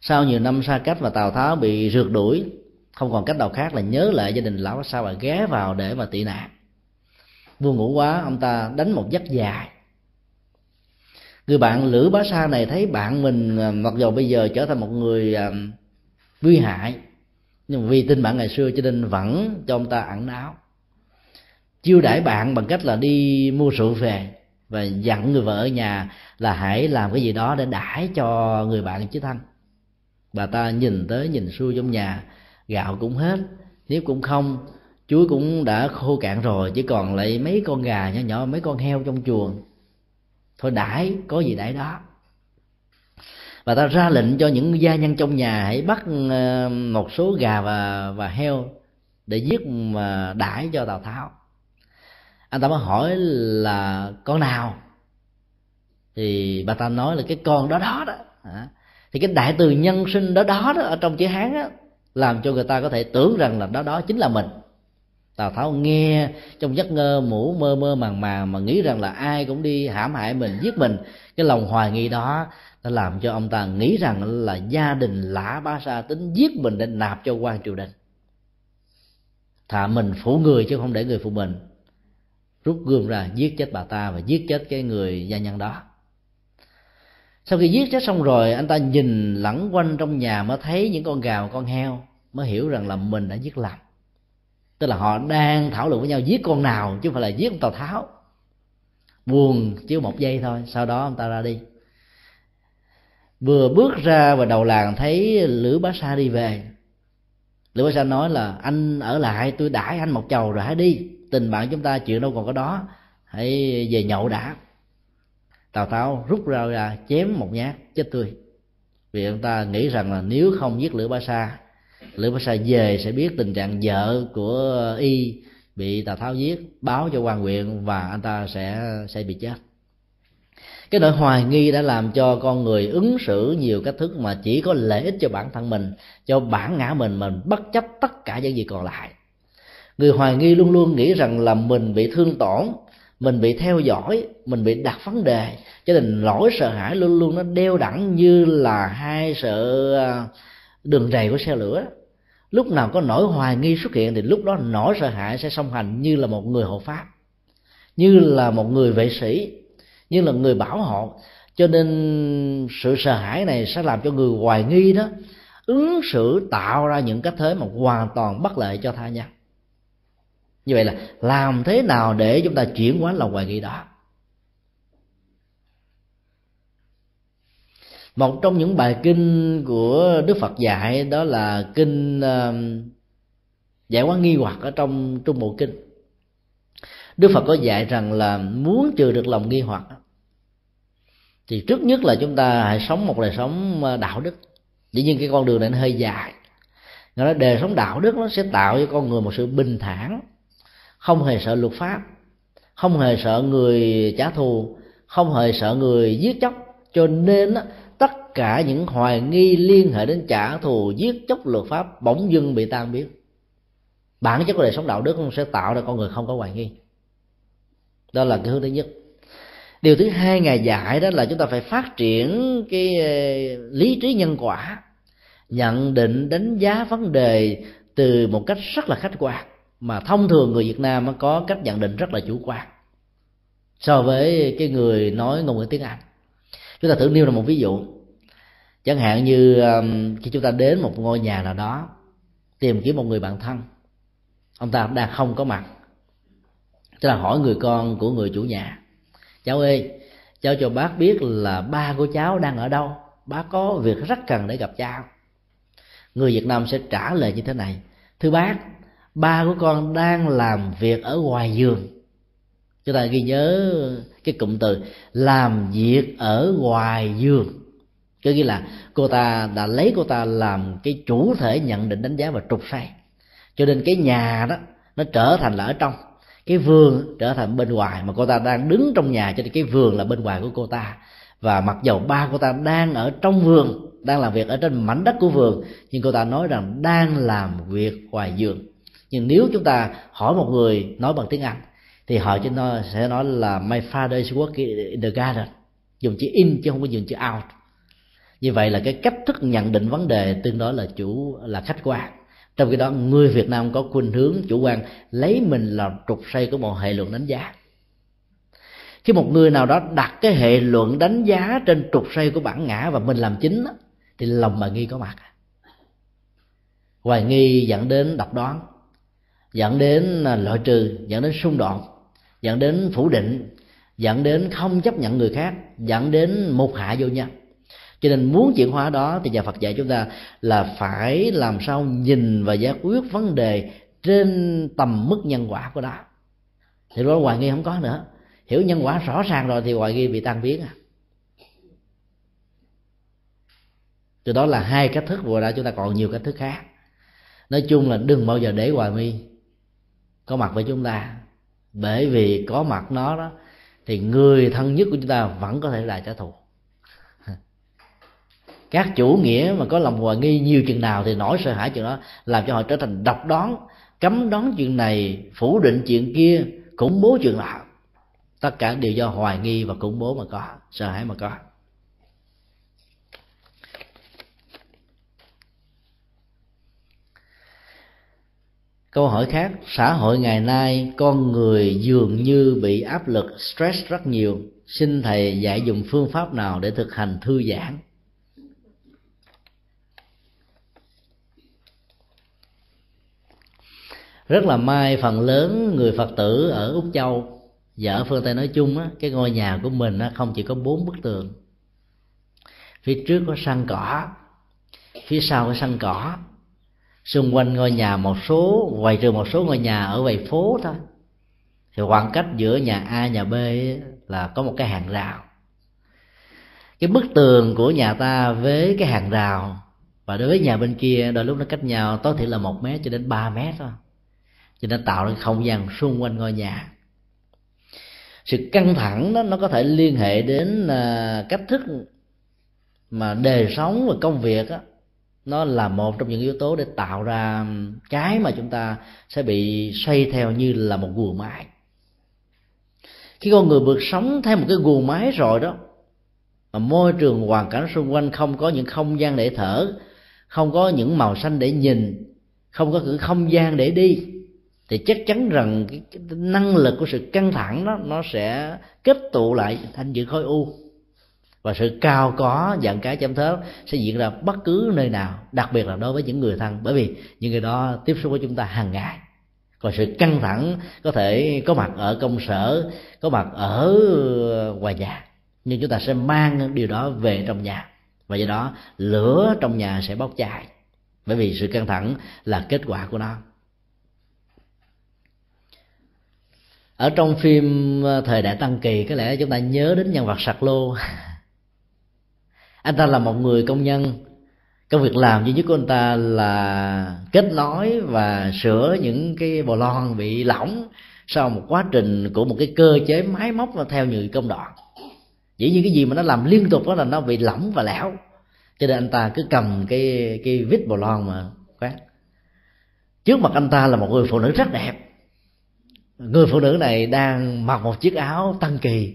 Sau nhiều năm xa cách và tào tháo bị rượt đuổi, không còn cách nào khác là nhớ lại gia đình lão bá sa và ghé vào để mà tị nạn. Vua ngủ quá, ông ta đánh một giấc dài. Người bạn lữ bá sa này thấy bạn mình à, mặc dù bây giờ trở thành một người à, nguy hại, nhưng vì tin bạn ngày xưa cho nên vẫn cho ông ta ẩn náu. Chiêu đãi bạn bằng cách là đi mua rượu về và dặn người vợ ở nhà là hãy làm cái gì đó để đãi cho người bạn chứ thân. bà ta nhìn tới nhìn xuôi trong nhà, gạo cũng hết nếp cũng không, chuối cũng đã khô cạn rồi, chỉ còn lại mấy con gà nhỏ nhỏ, mấy con heo trong chuồng. Thôi đãi, có gì đãi đó. Và ta ra lệnh cho những gia nhân trong nhà hãy bắt ờ, một số gà và và heo để giết mà đãi cho tào tháo anh ta mới hỏi là, con nào? Thì bà ta nói là, cái con đó đó đó. Thì cái đại từ nhân sinh đó đó đó ở trong chữ hán á, làm cho người ta có thể tưởng rằng là đó đó chính là mình. Tào tháo nghe trong giấc ngơ, mũ mơ mơ màng màng mà nghĩ rằng là ai cũng đi hãm hại mình, giết mình, cái lòng hoài nghi đó đã làm cho ông ta nghĩ rằng là gia đình lã ba sa tính giết mình để nạp cho quan triều đình. Thà mình phụ người chứ không để người phụ mình rút gươm ra, giết chết bà ta và giết chết cái người gia nhân đó. Sau khi giết chết xong rồi, anh ta nhìn lẳng quanh trong nhà mới thấy những con gà con heo, mới hiểu rằng là mình đã giết lầm. Tức là họ đang thảo luận với nhau giết con nào chứ không phải là giết ông tào tháo. Buồn chỉ một giây thôi, sau đó ông ta ra đi. Vừa bước ra và đầu làng thấy lữ bá sa đi về. Lữ bá sa nói là, anh ở lại, tôi đãi anh một chầu rồi hãy đi tình bạn chúng ta chuyện đâu còn có đó. Hãy về nhậu đã. Tào tháo rút ra ra chém một nhát, chết tươi. Vì ông ta nghĩ rằng là nếu không giết lữ bá sa, lữ bá sa về sẽ biết tình trạng vợ của y bị tào tháo giết, báo cho quan huyện và anh ta sẽ sẽ bị chết. Cái nỗi hoài nghi đã làm cho con người ứng xử nhiều cách thức mà chỉ có lợi ích cho bản thân mình, cho bản ngã mình mình bất chấp tất cả những gì còn lại người hoài nghi luôn luôn nghĩ rằng là mình bị thương tổn, mình bị theo dõi, mình bị đặt vấn đề. Cho nên nỗi sợ hãi luôn luôn nó đeo đẳng như là hai sợ à, đường rầy của xe lửa. Lúc nào có nỗi hoài nghi xuất hiện thì lúc đó nỗi sợ hãi sẽ song hành như là một người hộ pháp, như là một người vệ sĩ, như là người bảo hộ. Cho nên sự sợ hãi này sẽ làm cho người hoài nghi đó ứng xử tạo ra những cách thế mà hoàn toàn bất lợi cho tha nhân như vậy là làm thế nào để chúng ta chuyển hóa lòng hoài nghi đó? Một trong những bài kinh của đức phật dạy đó là kinh um, giải quán nghi hoặc ở trong trung bộ kinh. Đức phật có dạy rằng là muốn trừ được lòng nghi hoặc, thì trước nhất là chúng ta hãy sống một đời sống ờ, đạo đức. Dĩ nhiên cái con đường này nó hơi dài. Nó đời sống đạo đức nó sẽ tạo cho con người một sự bình thản không hề sợ luật pháp. Không hề sợ người trả thù. Không hề sợ người giết chóc. Cho nên tất cả những hoài nghi liên hệ đến trả thù, giết chóc luật pháp bỗng dưng bị tan biến. Bản chất của đời sống đạo đức sẽ tạo ra con người không có hoài nghi. Đó là cái hướng thứ nhất. Điều thứ hai ngài dạy đó là chúng ta phải phát triển cái ờ, lý trí nhân quả, nhận định đánh giá vấn đề từ một cách rất là khách quan mà thông thường người Việt Nam có cách nhận định rất là chủ quan so với cái người nói ngôn ngữ tiếng Anh. Chúng ta thử nêu là một ví dụ. Chẳng hạn như um, khi chúng ta đến một ngôi nhà nào đó, tìm kiếm một người bạn thân, ông ta đang không có mặt. Tức là hỏi người con của người chủ nhà, cháu ơi, cháu cho bác biết là ba của cháu đang ở đâu? Bác có việc rất cần để gặp cháu. Người việt nam sẽ trả lời như thế này, thưa bác ba của con đang làm việc ở ngoài giường. Chúng ta ghi nhớ cái cụm từ làm việc ở ngoài giường. Có nghĩa là cô ta đã lấy cô ta làm cái chủ thể nhận định đánh giá và trục sai. Cho nên cái nhà đó, nó trở thành là ở trong. Cái vườn trở thành bên ngoài mà cô ta đang đứng trong nhà, cho nên cái vườn là bên ngoài của cô ta. Và mặc dầu ba cô ta đang ở trong vườn, đang làm việc ở trên mảnh đất của vườn, nhưng cô ta nói rằng đang làm việc ngoài vườn nhưng nếu chúng ta hỏi một người nói bằng tiếng anh thì họ chỉ nói, sẽ nói là my father is working in the garden. Dùng chữ in chứ không có dùng chữ out. Như vậy là cái cách thức nhận định vấn đề tương đối là chủ là khách quan. Trong khi đó người việt nam có khuynh hướng chủ quan lấy mình làm trục xây của một hệ luận đánh giá. Khi một người nào đó đặt cái hệ luận đánh giá trên trục xây của bản ngã và mình làm chính thì lòng bà nghi có mặt. Hoài nghi dẫn đến độc đoán dẫn đến à, loại trừ, dẫn đến xung đột, dẫn đến phủ định, dẫn đến không chấp nhận người khác, dẫn đến một hạ vô nhân. Cho nên muốn chuyển hóa đó thì nhà Phật dạy chúng ta là phải làm sao nhìn và giải quyết vấn đề trên tầm mức nhân quả của đó. Thì đó hoài nghi không có nữa. Hiểu nhân quả rõ ràng rồi thì hoài nghi bị tan biến à. Từ đó là hai cách thức vừa ra chúng ta còn nhiều cách thức khác. Nói chung là đừng bao giờ để hoài nghi có mặt với chúng ta. Bởi vì có mặt nó đó, thì người thân nhất của chúng ta vẫn có thể là trả thù. Các chủ nghĩa mà có lòng hoài nghi nhiều chừng nào thì nỗi sợ hãi chừng đó làm cho họ trở thành độc đoán, cấm đoán chuyện này, phủ định chuyện kia, khủng bố chuyện nào tất cả đều do hoài nghi và khủng bố mà có, sợ hãi mà có. Câu hỏi khác, xã hội ngày nay con người dường như bị áp lực stress rất nhiều. Xin thầy dạy dùng phương pháp nào để thực hành thư giãn? Rất là may phần lớn người phật tử ở úc châu và ở phương tây nói chung á, cái ngôi nhà của mình á, không chỉ có bốn bức tường. Phía trước có sân cỏ, phía sau có sân cỏ xung quanh ngôi nhà một số ngoài trừ một số ngôi nhà ở ngoài phố thôi. Thì khoảng cách giữa nhà A nhà B là có một cái hàng rào. Cái bức tường của nhà ta với cái hàng rào và đối với nhà bên kia đôi lúc nó cách nhau tối thiểu là một mét cho đến ba mét thôi. Cho nên tạo ra không gian xung quanh ngôi nhà. Sự căng thẳng đó nó có thể liên hệ đến à, cách thức mà đời sống và công việc đó, nó là một trong những yếu tố để tạo ra cái mà chúng ta sẽ bị xoay theo như là một guồng máy. Khi con người vượt sống theo một cái guồng máy rồi đó mà môi trường hoàn cảnh xung quanh không có những không gian để thở không có những màu xanh để nhìn không có những không gian để đi thì chắc chắn rằng cái, cái năng lực của sự căng thẳng đó nó sẽ kết tụ lại thành những khối u và sự cao có dạng cái chấm thớt sẽ diễn ra bất cứ nơi nào, đặc biệt là đối với những người thân. Bởi vì những người đó tiếp xúc với chúng ta hàng ngày. Còn sự căng thẳng có thể có mặt ở công sở, có mặt ở ngoài nhà. Nhưng chúng ta sẽ mang điều đó về trong nhà. Và do đó, lửa trong nhà sẽ bốc cháy. Bởi vì sự căng thẳng là kết quả của nó. Ở trong phim thời đại tăng kỳ, có lẽ chúng ta nhớ đến nhân vật sạc lô anh ta là một người công nhân. Công việc làm duy nhất của anh ta là kết nối và sửa những cái bò lon bị lỏng sau một quá trình của một cái cơ chế máy móc theo nhiều công đoạn. Dĩ nhiên cái gì mà nó làm liên tục đó là nó bị lỏng và lẻo. Cho nên anh ta cứ cầm cái cái vít bò lon mà quát trước mặt anh ta là một người phụ nữ rất đẹp. Người phụ nữ này đang mặc một chiếc áo tăng kỳ,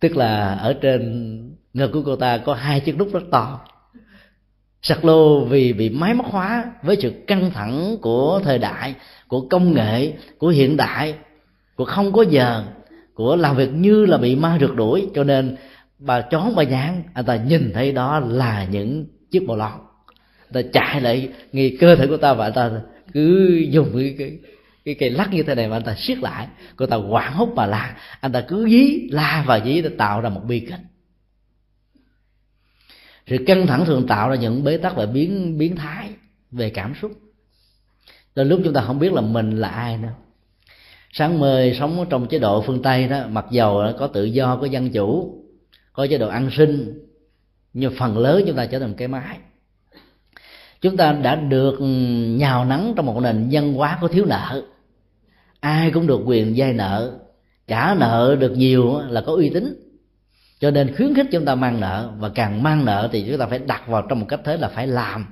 tức là ở trên ngực của cô ta có hai chiếc nút rất to. Sạc lô vì bị máy móc hóa với sự căng thẳng của thời đại của công nghệ của hiện đại của không có giờ của làm việc như là bị ma rượt đuổi. Cho nên bà chó bà nhãn anh ta nhìn thấy đó là những chiếc bò lon. Ta chạy lại nghi cơ thể của ta và anh ta cứ dùng cái, cái cái cây lắc như thế này mà anh ta siết lại. Cô ta hoảng hốt bà la. Anh ta cứ dí la và dí để tạo ra một bi kịch sự căng thẳng thường tạo ra những bế tắc và biến biến thái về cảm xúc. Đến lúc chúng ta không biết là mình là ai nữa. Sáng mời sống trong chế độ phương tây đó, mặc dầu có tự do, có dân chủ, có chế độ ăn sinh, nhưng phần lớn chúng ta trở thành cái máy. Chúng ta đã được nhào nắng trong một nền văn hóa có thiếu nợ. Ai cũng được quyền vay nợ. Trả nợ được nhiều là có uy tín cho nên khuyến khích chúng ta mang nợ, và càng mang nợ thì chúng ta phải đặt vào trong một cách thế là phải làm,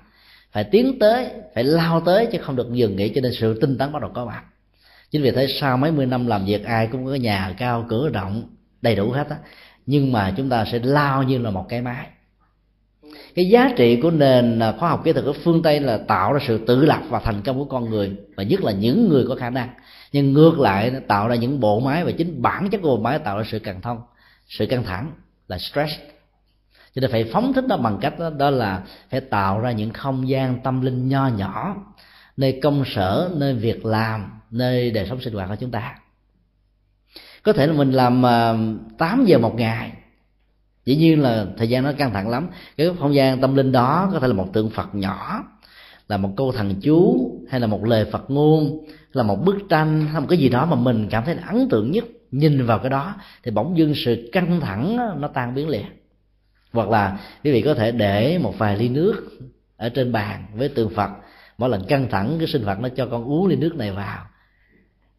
phải tiến tới, phải lao tới chứ không được dừng nghỉ cho nên sự tinh tấn bắt đầu có mặt. Chính vì thế sau mấy mươi năm làm việc, ai cũng có nhà cao, cửa rộng, đầy đủ hết á. Nhưng mà chúng ta sẽ lao như là một cái máy. Cái giá trị của nền à, khoa học kỹ thuật ở phương tây là tạo ra sự tự lập và thành công của con người, và nhất là những người có khả năng. Nhưng ngược lại, nó tạo ra những bộ máy, và chính bản chất của bộ máy tạo ra sự căng thông, sự căng thẳng là stress. Cho nên phải phóng thích nó bằng cách đó, đó là phải tạo ra những không gian tâm linh nho nhỏ nơi công sở nơi việc làm nơi đời sống sinh hoạt của chúng ta. Có thể là mình làm ờ, 8 giờ một ngày. Dĩ nhiên là thời gian nó căng thẳng lắm. Cái không gian tâm linh đó có thể là một tượng phật nhỏ là một câu thần chú hay là một lời phật ngôn là một bức tranh hay một cái gì đó mà mình cảm thấy ấn tượng nhất nhìn vào cái đó thì bỗng dưng sự căng thẳng nó tan biến liền. Hoặc là quý vị có thể để một vài ly nước ở trên bàn với tượng phật. Mỗi lần căng thẳng, cái sinh vật nó cho con uống ly nước này vào.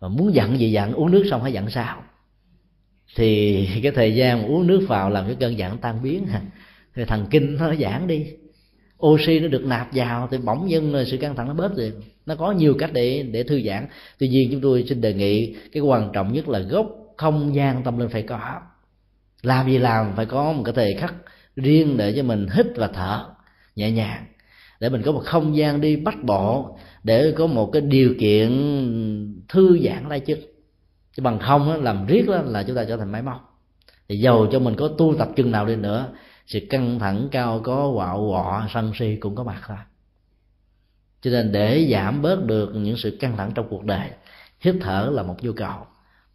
Mà muốn giận gì giận, uống nước xong hãy giận sao? Thì cái thời gian uống nước vào làm cái cơn giận tan biến. Thì thần kinh nó giãn đi. Oxy nó được nạp vào thì bỗng dưng sự căng thẳng nó bớt rồi nó có nhiều cách để để thư giãn. Tuy nhiên chúng tôi xin đề nghị cái quan trọng nhất là gốc không gian tâm linh phải có. Làm gì làm phải có một cái thời khắc riêng để cho mình hít và thở nhẹ nhàng. Để mình có một không gian đi bắt bộ để có một cái điều kiện thư giãn lại chứ chứ bằng không á, làm riết đó là chúng ta trở thành máy móc. Thì dầu cho mình có tu tập chừng nào đi nữa sự căng thẳng cao có quạo quọ sân si cũng có mặt thôi. Cho nên để giảm bớt được những sự căng thẳng trong cuộc đời hít thở là một nhu cầu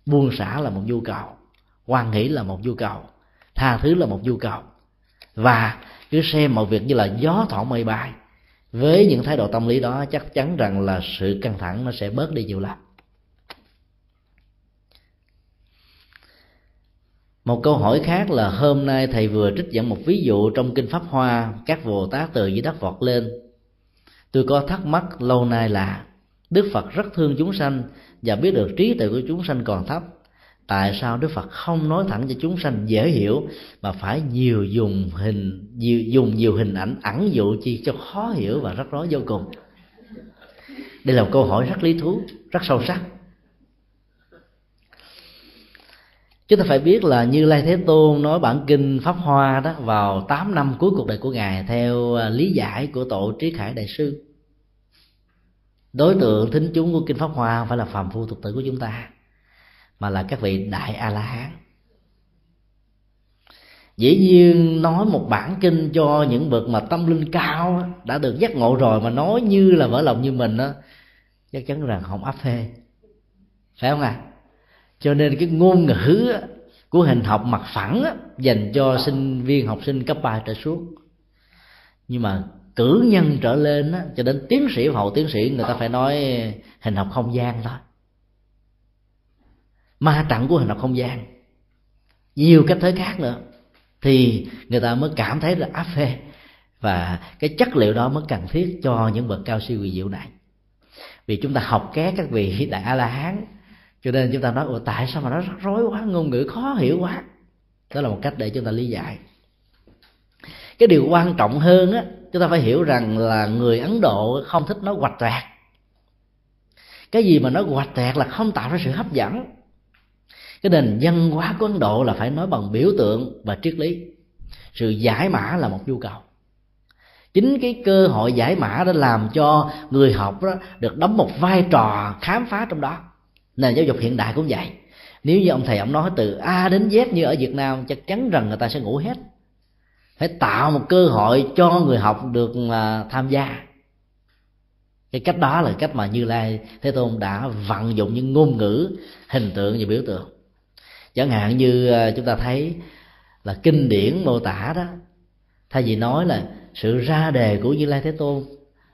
buông xả là một nhu cầu. Hoan nghĩ là một nhu cầu. Tha thứ là một nhu cầu. Và cứ xem mọi việc như là gió thoảng mây bay, với những thái độ tâm lý đó, chắc chắn rằng là sự căng thẳng nó sẽ bớt đi nhiều lắm một câu hỏi khác là hôm nay thầy vừa trích dẫn một ví dụ trong kinh pháp hoa, các bồ tát từ dưới đất vọt lên. Tôi có thắc mắc lâu nay là đức phật rất thương chúng sanh và biết được trí tuệ của chúng sanh còn thấp. Tại sao đức phật không nói thẳng cho chúng sanh dễ hiểu mà phải nhiều dùng hình nhiều, dùng nhiều hình ảnh ẩn dụ chi cho khó hiểu và rắc rối vô cùng? Đây là một câu hỏi rất lý thú rất sâu sắc. Chúng ta phải biết là như lai thế tôn nói bản kinh pháp hoa đó vào 8 năm cuối cuộc đời của ngài theo à, lý giải của tổ trí khải đại sư đối tượng thính chúng của kinh pháp hoa không phải là phàm phu tục tử của chúng ta, mà là các vị đại a la hán dĩ nhiên, nói một bản kinh cho những bậc mà tâm linh cao đã được giác ngộ rồi mà nói như là vỡ lòng như mình đó chắc chắn rằng không áp phê. Phải không à cho nên cái ngôn ngữ của hình học mặt phẳng dành cho sinh viên học sinh cấp 3 trở xuống. Nhưng mà cử nhân trở lên á, cho đến tiến sĩ hậu tiến sĩ người ta phải nói hình học không gian thôi. Ma trận của hình học không gian. Nhiều cách thế khác nữa. Thì người ta mới cảm thấy là áp phê và cái chất liệu đó mới cần thiết cho những bậc cao siêu kỳ diệu này. Vì chúng ta học ké các vị đại a la hán cho nên chúng ta nói ủa tại sao mà nó rắc rối quá ngôn ngữ khó hiểu quá? Đó là một cách để chúng ta lý giải. Cái điều quan trọng hơn á chúng ta phải hiểu rằng là người ấn độ không thích nói hoạch toẹt cái gì mà nói hoạch toẹt là không tạo ra sự hấp dẫn. Cái nền văn hóa của ấn độ là phải nói bằng biểu tượng và triết lý. Sự giải mã là một nhu cầu. Chính cái cơ hội giải mã đã làm cho người học đó được đóng một vai trò khám phá trong đó. Nền giáo dục hiện đại cũng vậy. Nếu như ông thầy ông nói từ a đến z như ở việt nam, chắc chắn rằng người ta sẽ ngủ hết phải tạo một cơ hội cho người học được à, tham gia. Cái cách đó là cách mà như lai thế tôn đã vận dụng những ngôn ngữ, hình tượng và biểu tượng. Chẳng hạn như à, chúng ta thấy là kinh điển mô tả đó, thay vì nói là sự ra đề của như lai thế tôn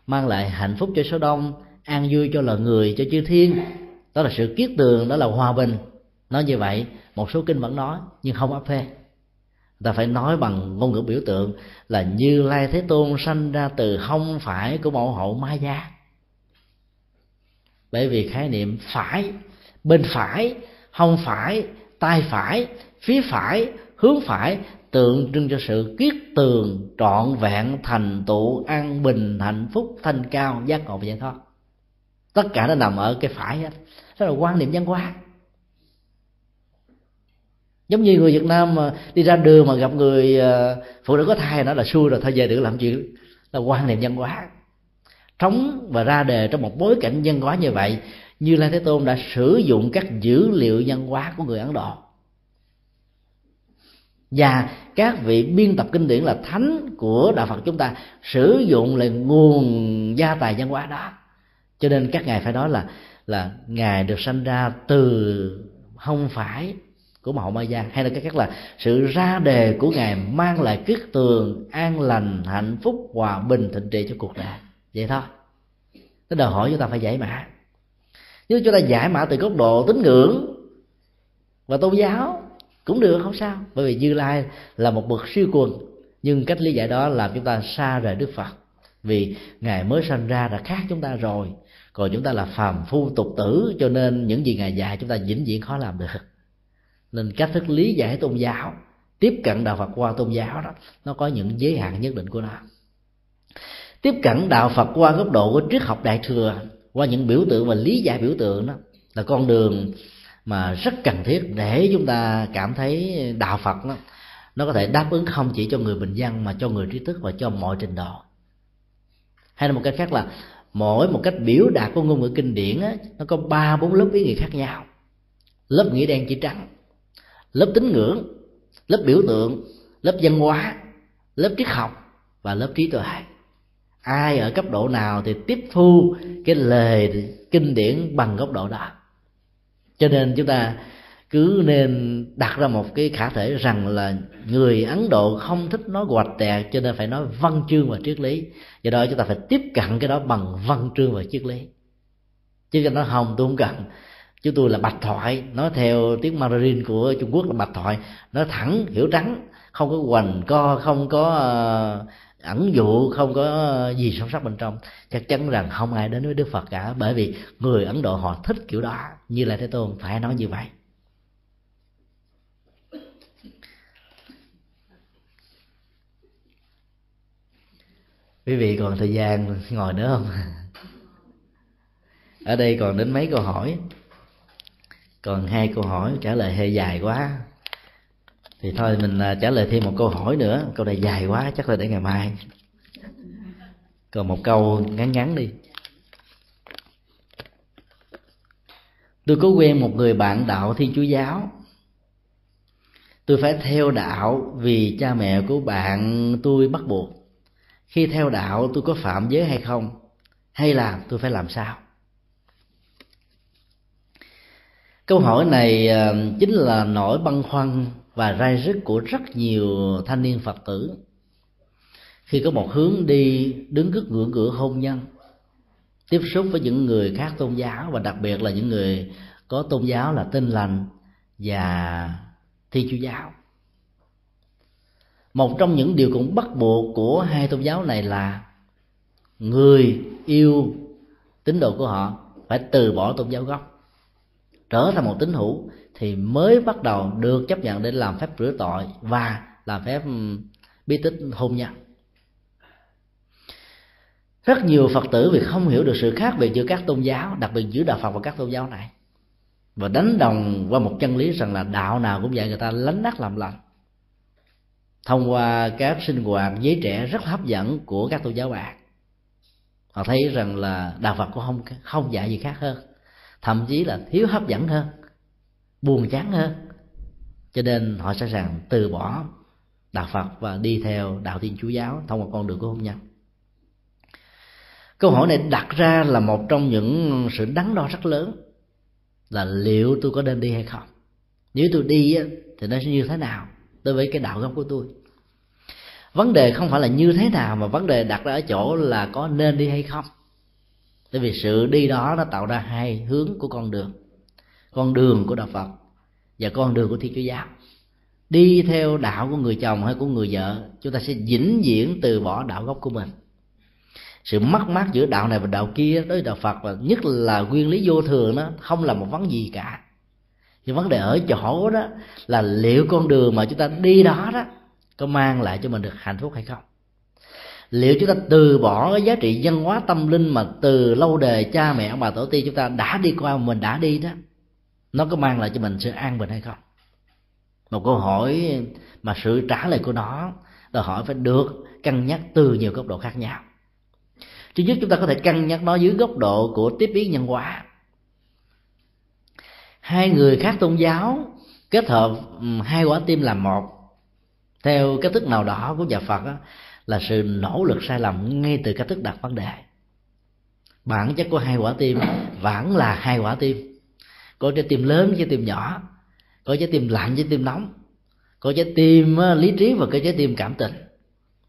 mang lại hạnh phúc cho số đông, an vui cho loài người, cho chư thiên, đó là sự kiết tường, đó là hòa bình. Nói như vậy, một số kinh vẫn nói, nhưng không áp phê ta phải nói bằng ngôn ngữ biểu tượng là như lai thế tôn sanh ra từ không phải của mẫu hậu ma gia. Bởi vì khái niệm phải, bên phải không phải tay phải, phía phải, hướng phải tượng trưng cho sự kiết tường, trọn vẹn, thành tựu, an bình, hạnh phúc, thanh cao, giác ngộ và giải thoát. Tất cả nó nằm ở cái phải hết. Đó là quan niệm văn hóa giống như người Việt Nam mà đi ra đường mà gặp người ờ, phụ nữ có thai, nó là xui rồi, thôi về được làm chuyện là quan niệm văn hóa. Trống và ra đề trong một bối cảnh văn hóa như vậy, như lai thế tôn đã sử dụng các dữ liệu văn hóa của người ấn độ. Và các vị biên tập kinh điển là thánh của đạo phật chúng ta sử dụng là nguồn gia tài văn hóa đó. Cho nên các ngài phải nói là là ngài được sanh ra từ không phải của Mậu ma gia hay là cái khác là sự ra đề của ngài mang lại kiết tường, an lành, hạnh phúc, hòa bình, thịnh trị cho cuộc đời. Vậy thôi. Nó đòi hỏi chúng ta phải giải mã. Nếu chúng ta giải mã từ góc độ tín ngưỡng và tôn giáo, cũng được, không sao. Bởi vì như lai là một bậc siêu quần, nhưng cách lý giải đó làm chúng ta xa rời đức phật. Vì ngài mới sanh ra đã khác chúng ta rồi, còn chúng ta là phàm phu tục tử, cho nên những gì ngài dạy chúng ta vĩnh viễn khó làm được nên cách thức lý giải tôn giáo tiếp cận đạo phật qua tôn giáo đó nó có những giới hạn nhất định của nó. Tiếp cận đạo phật qua góc độ của triết học đại thừa qua những biểu tượng và lý giải biểu tượng đó là con đường mà rất cần thiết để chúng ta cảm thấy đạo phật đó, nó có thể đáp ứng không chỉ cho người bình dân mà cho người trí thức và cho mọi trình độ. Hay là một cách khác là mỗi một cách biểu đạt của ngôn ngữ kinh điển á, nó có ba bốn lớp ý nghĩa khác nhau. Lớp nghĩa đen chỉ trắng lớp tín ngưỡng, lớp biểu tượng, lớp văn hóa, lớp triết học và lớp trí tuệ. Ai ở cấp độ nào thì tiếp thu cái lời kinh điển bằng góc độ đó. Cho nên chúng ta cứ nên đặt ra một cái khả thể rằng là người ấn độ không thích nói hoạch tẹt cho nên phải nói văn chương và triết lý. Do đó chúng ta phải tiếp cận cái đó bằng văn chương và triết lý. Chứ cho nó hồng tôi không cần chứ tôi là bạch thoại nói theo tiếng mandarin của trung quốc là bạch thoại. Nó thẳng hiểu trắng không có hoành co không có uh, ẩn dụ không có gì sâu sắc bên trong. Chắc chắn rằng không ai đến với đức phật cả bởi vì người ấn độ họ thích kiểu đó. Như là thế tôn phải nói như vậy. Quý vị còn thời gian ngồi nữa không? Ở đây còn đến mấy câu hỏi? Còn hai câu hỏi trả lời hơi dài quá. Thì thôi, mình à, trả lời thêm một câu hỏi nữa. Câu này dài quá, chắc là để ngày mai. Còn một câu ngắn ngắn đi. Tôi có quen một người bạn đạo thiên chúa giáo. Tôi phải theo đạo vì cha mẹ của bạn tôi bắt buộc. Khi theo đạo, tôi có phạm giới hay không? Hay là tôi phải làm sao? Câu hỏi này ờ, chính là nỗi băn khoăn và rai rứt của rất nhiều thanh niên phật tử. Khi có một hướng đi đứng trước ngưỡng cửa hôn nhân, tiếp xúc với những người khác tôn giáo và đặc biệt là những người có tôn giáo là tin lành và thi chúa giáo. Một trong những điều cũng bắt buộc của hai tôn giáo này là người yêu tín đồ của họ phải từ bỏ tôn giáo gốc trở thành một tín hữu thì mới bắt đầu được chấp nhận để làm phép rửa tội và làm phép bí tích hôn nhân. Rất nhiều phật tử vì không hiểu được sự khác biệt giữa các tôn giáo, đặc biệt giữa đạo phật và các tôn giáo này, và đánh đồng qua một chân lý rằng là đạo nào cũng dạy người ta lánh nát làm lành. Thông qua các sinh hoạt giới trẻ rất hấp dẫn của các tôn giáo bạn, họ thấy rằng là đạo phật cũng không không dạy gì khác hơn thậm chí là thiếu hấp dẫn hơn, buồn chán hơn. Cho nên họ sẵn sàng từ bỏ đạo phật và đi theo đạo thiên chúa giáo thông qua con đường của hôn nhân. Câu hỏi này đặt ra là một trong những sự đắn đo rất lớn là liệu tôi có nên đi hay không. Nếu tôi đi thì nó sẽ như thế nào đối với cái đạo gốc của tôi? Vấn đề không phải là như thế nào mà vấn đề đặt ra ở chỗ là có nên đi hay không tại vì sự đi đó nó tạo ra hai hướng của con đường. Con đường của đạo phật và con đường của thiên chúa giáo. Đi theo đạo của người chồng hay của người vợ, chúng ta sẽ vĩnh viễn từ bỏ đạo gốc của mình. Sự mất mát giữa đạo này và đạo kia đối với đạo phật và nhất là nguyên lý vô thường đó, không là một vấn gì cả. Nhưng vấn đề ở chỗ đó là liệu con đường mà chúng ta đi đó đó có mang lại cho mình được hạnh phúc hay không? Liệu chúng ta từ bỏ cái giá trị văn hóa tâm linh mà từ lâu đời cha mẹ ông bà tổ tiên chúng ta đã đi qua mình đã đi đó nó có mang lại cho mình sự an bình hay không? Một câu hỏi mà sự trả lời của nó đòi hỏi phải được cân nhắc từ nhiều góc độ khác nhau. Thứ nhất chúng ta có thể cân nhắc nó dưới góc độ của tiếp biến nhân hóa hai người khác tôn giáo kết hợp hai quả tim làm một. Theo cách thức nào đó của nhà phật đó, là sự nỗ lực sai lầm ngay từ cách thức đặt vấn đề. Bản chất của hai quả tim vẫn là hai quả tim. Có trái tim lớn, trái tim nhỏ. Có trái tim lạnh, trái tim nóng. Có trái tim lý trí và có trái tim cảm tình.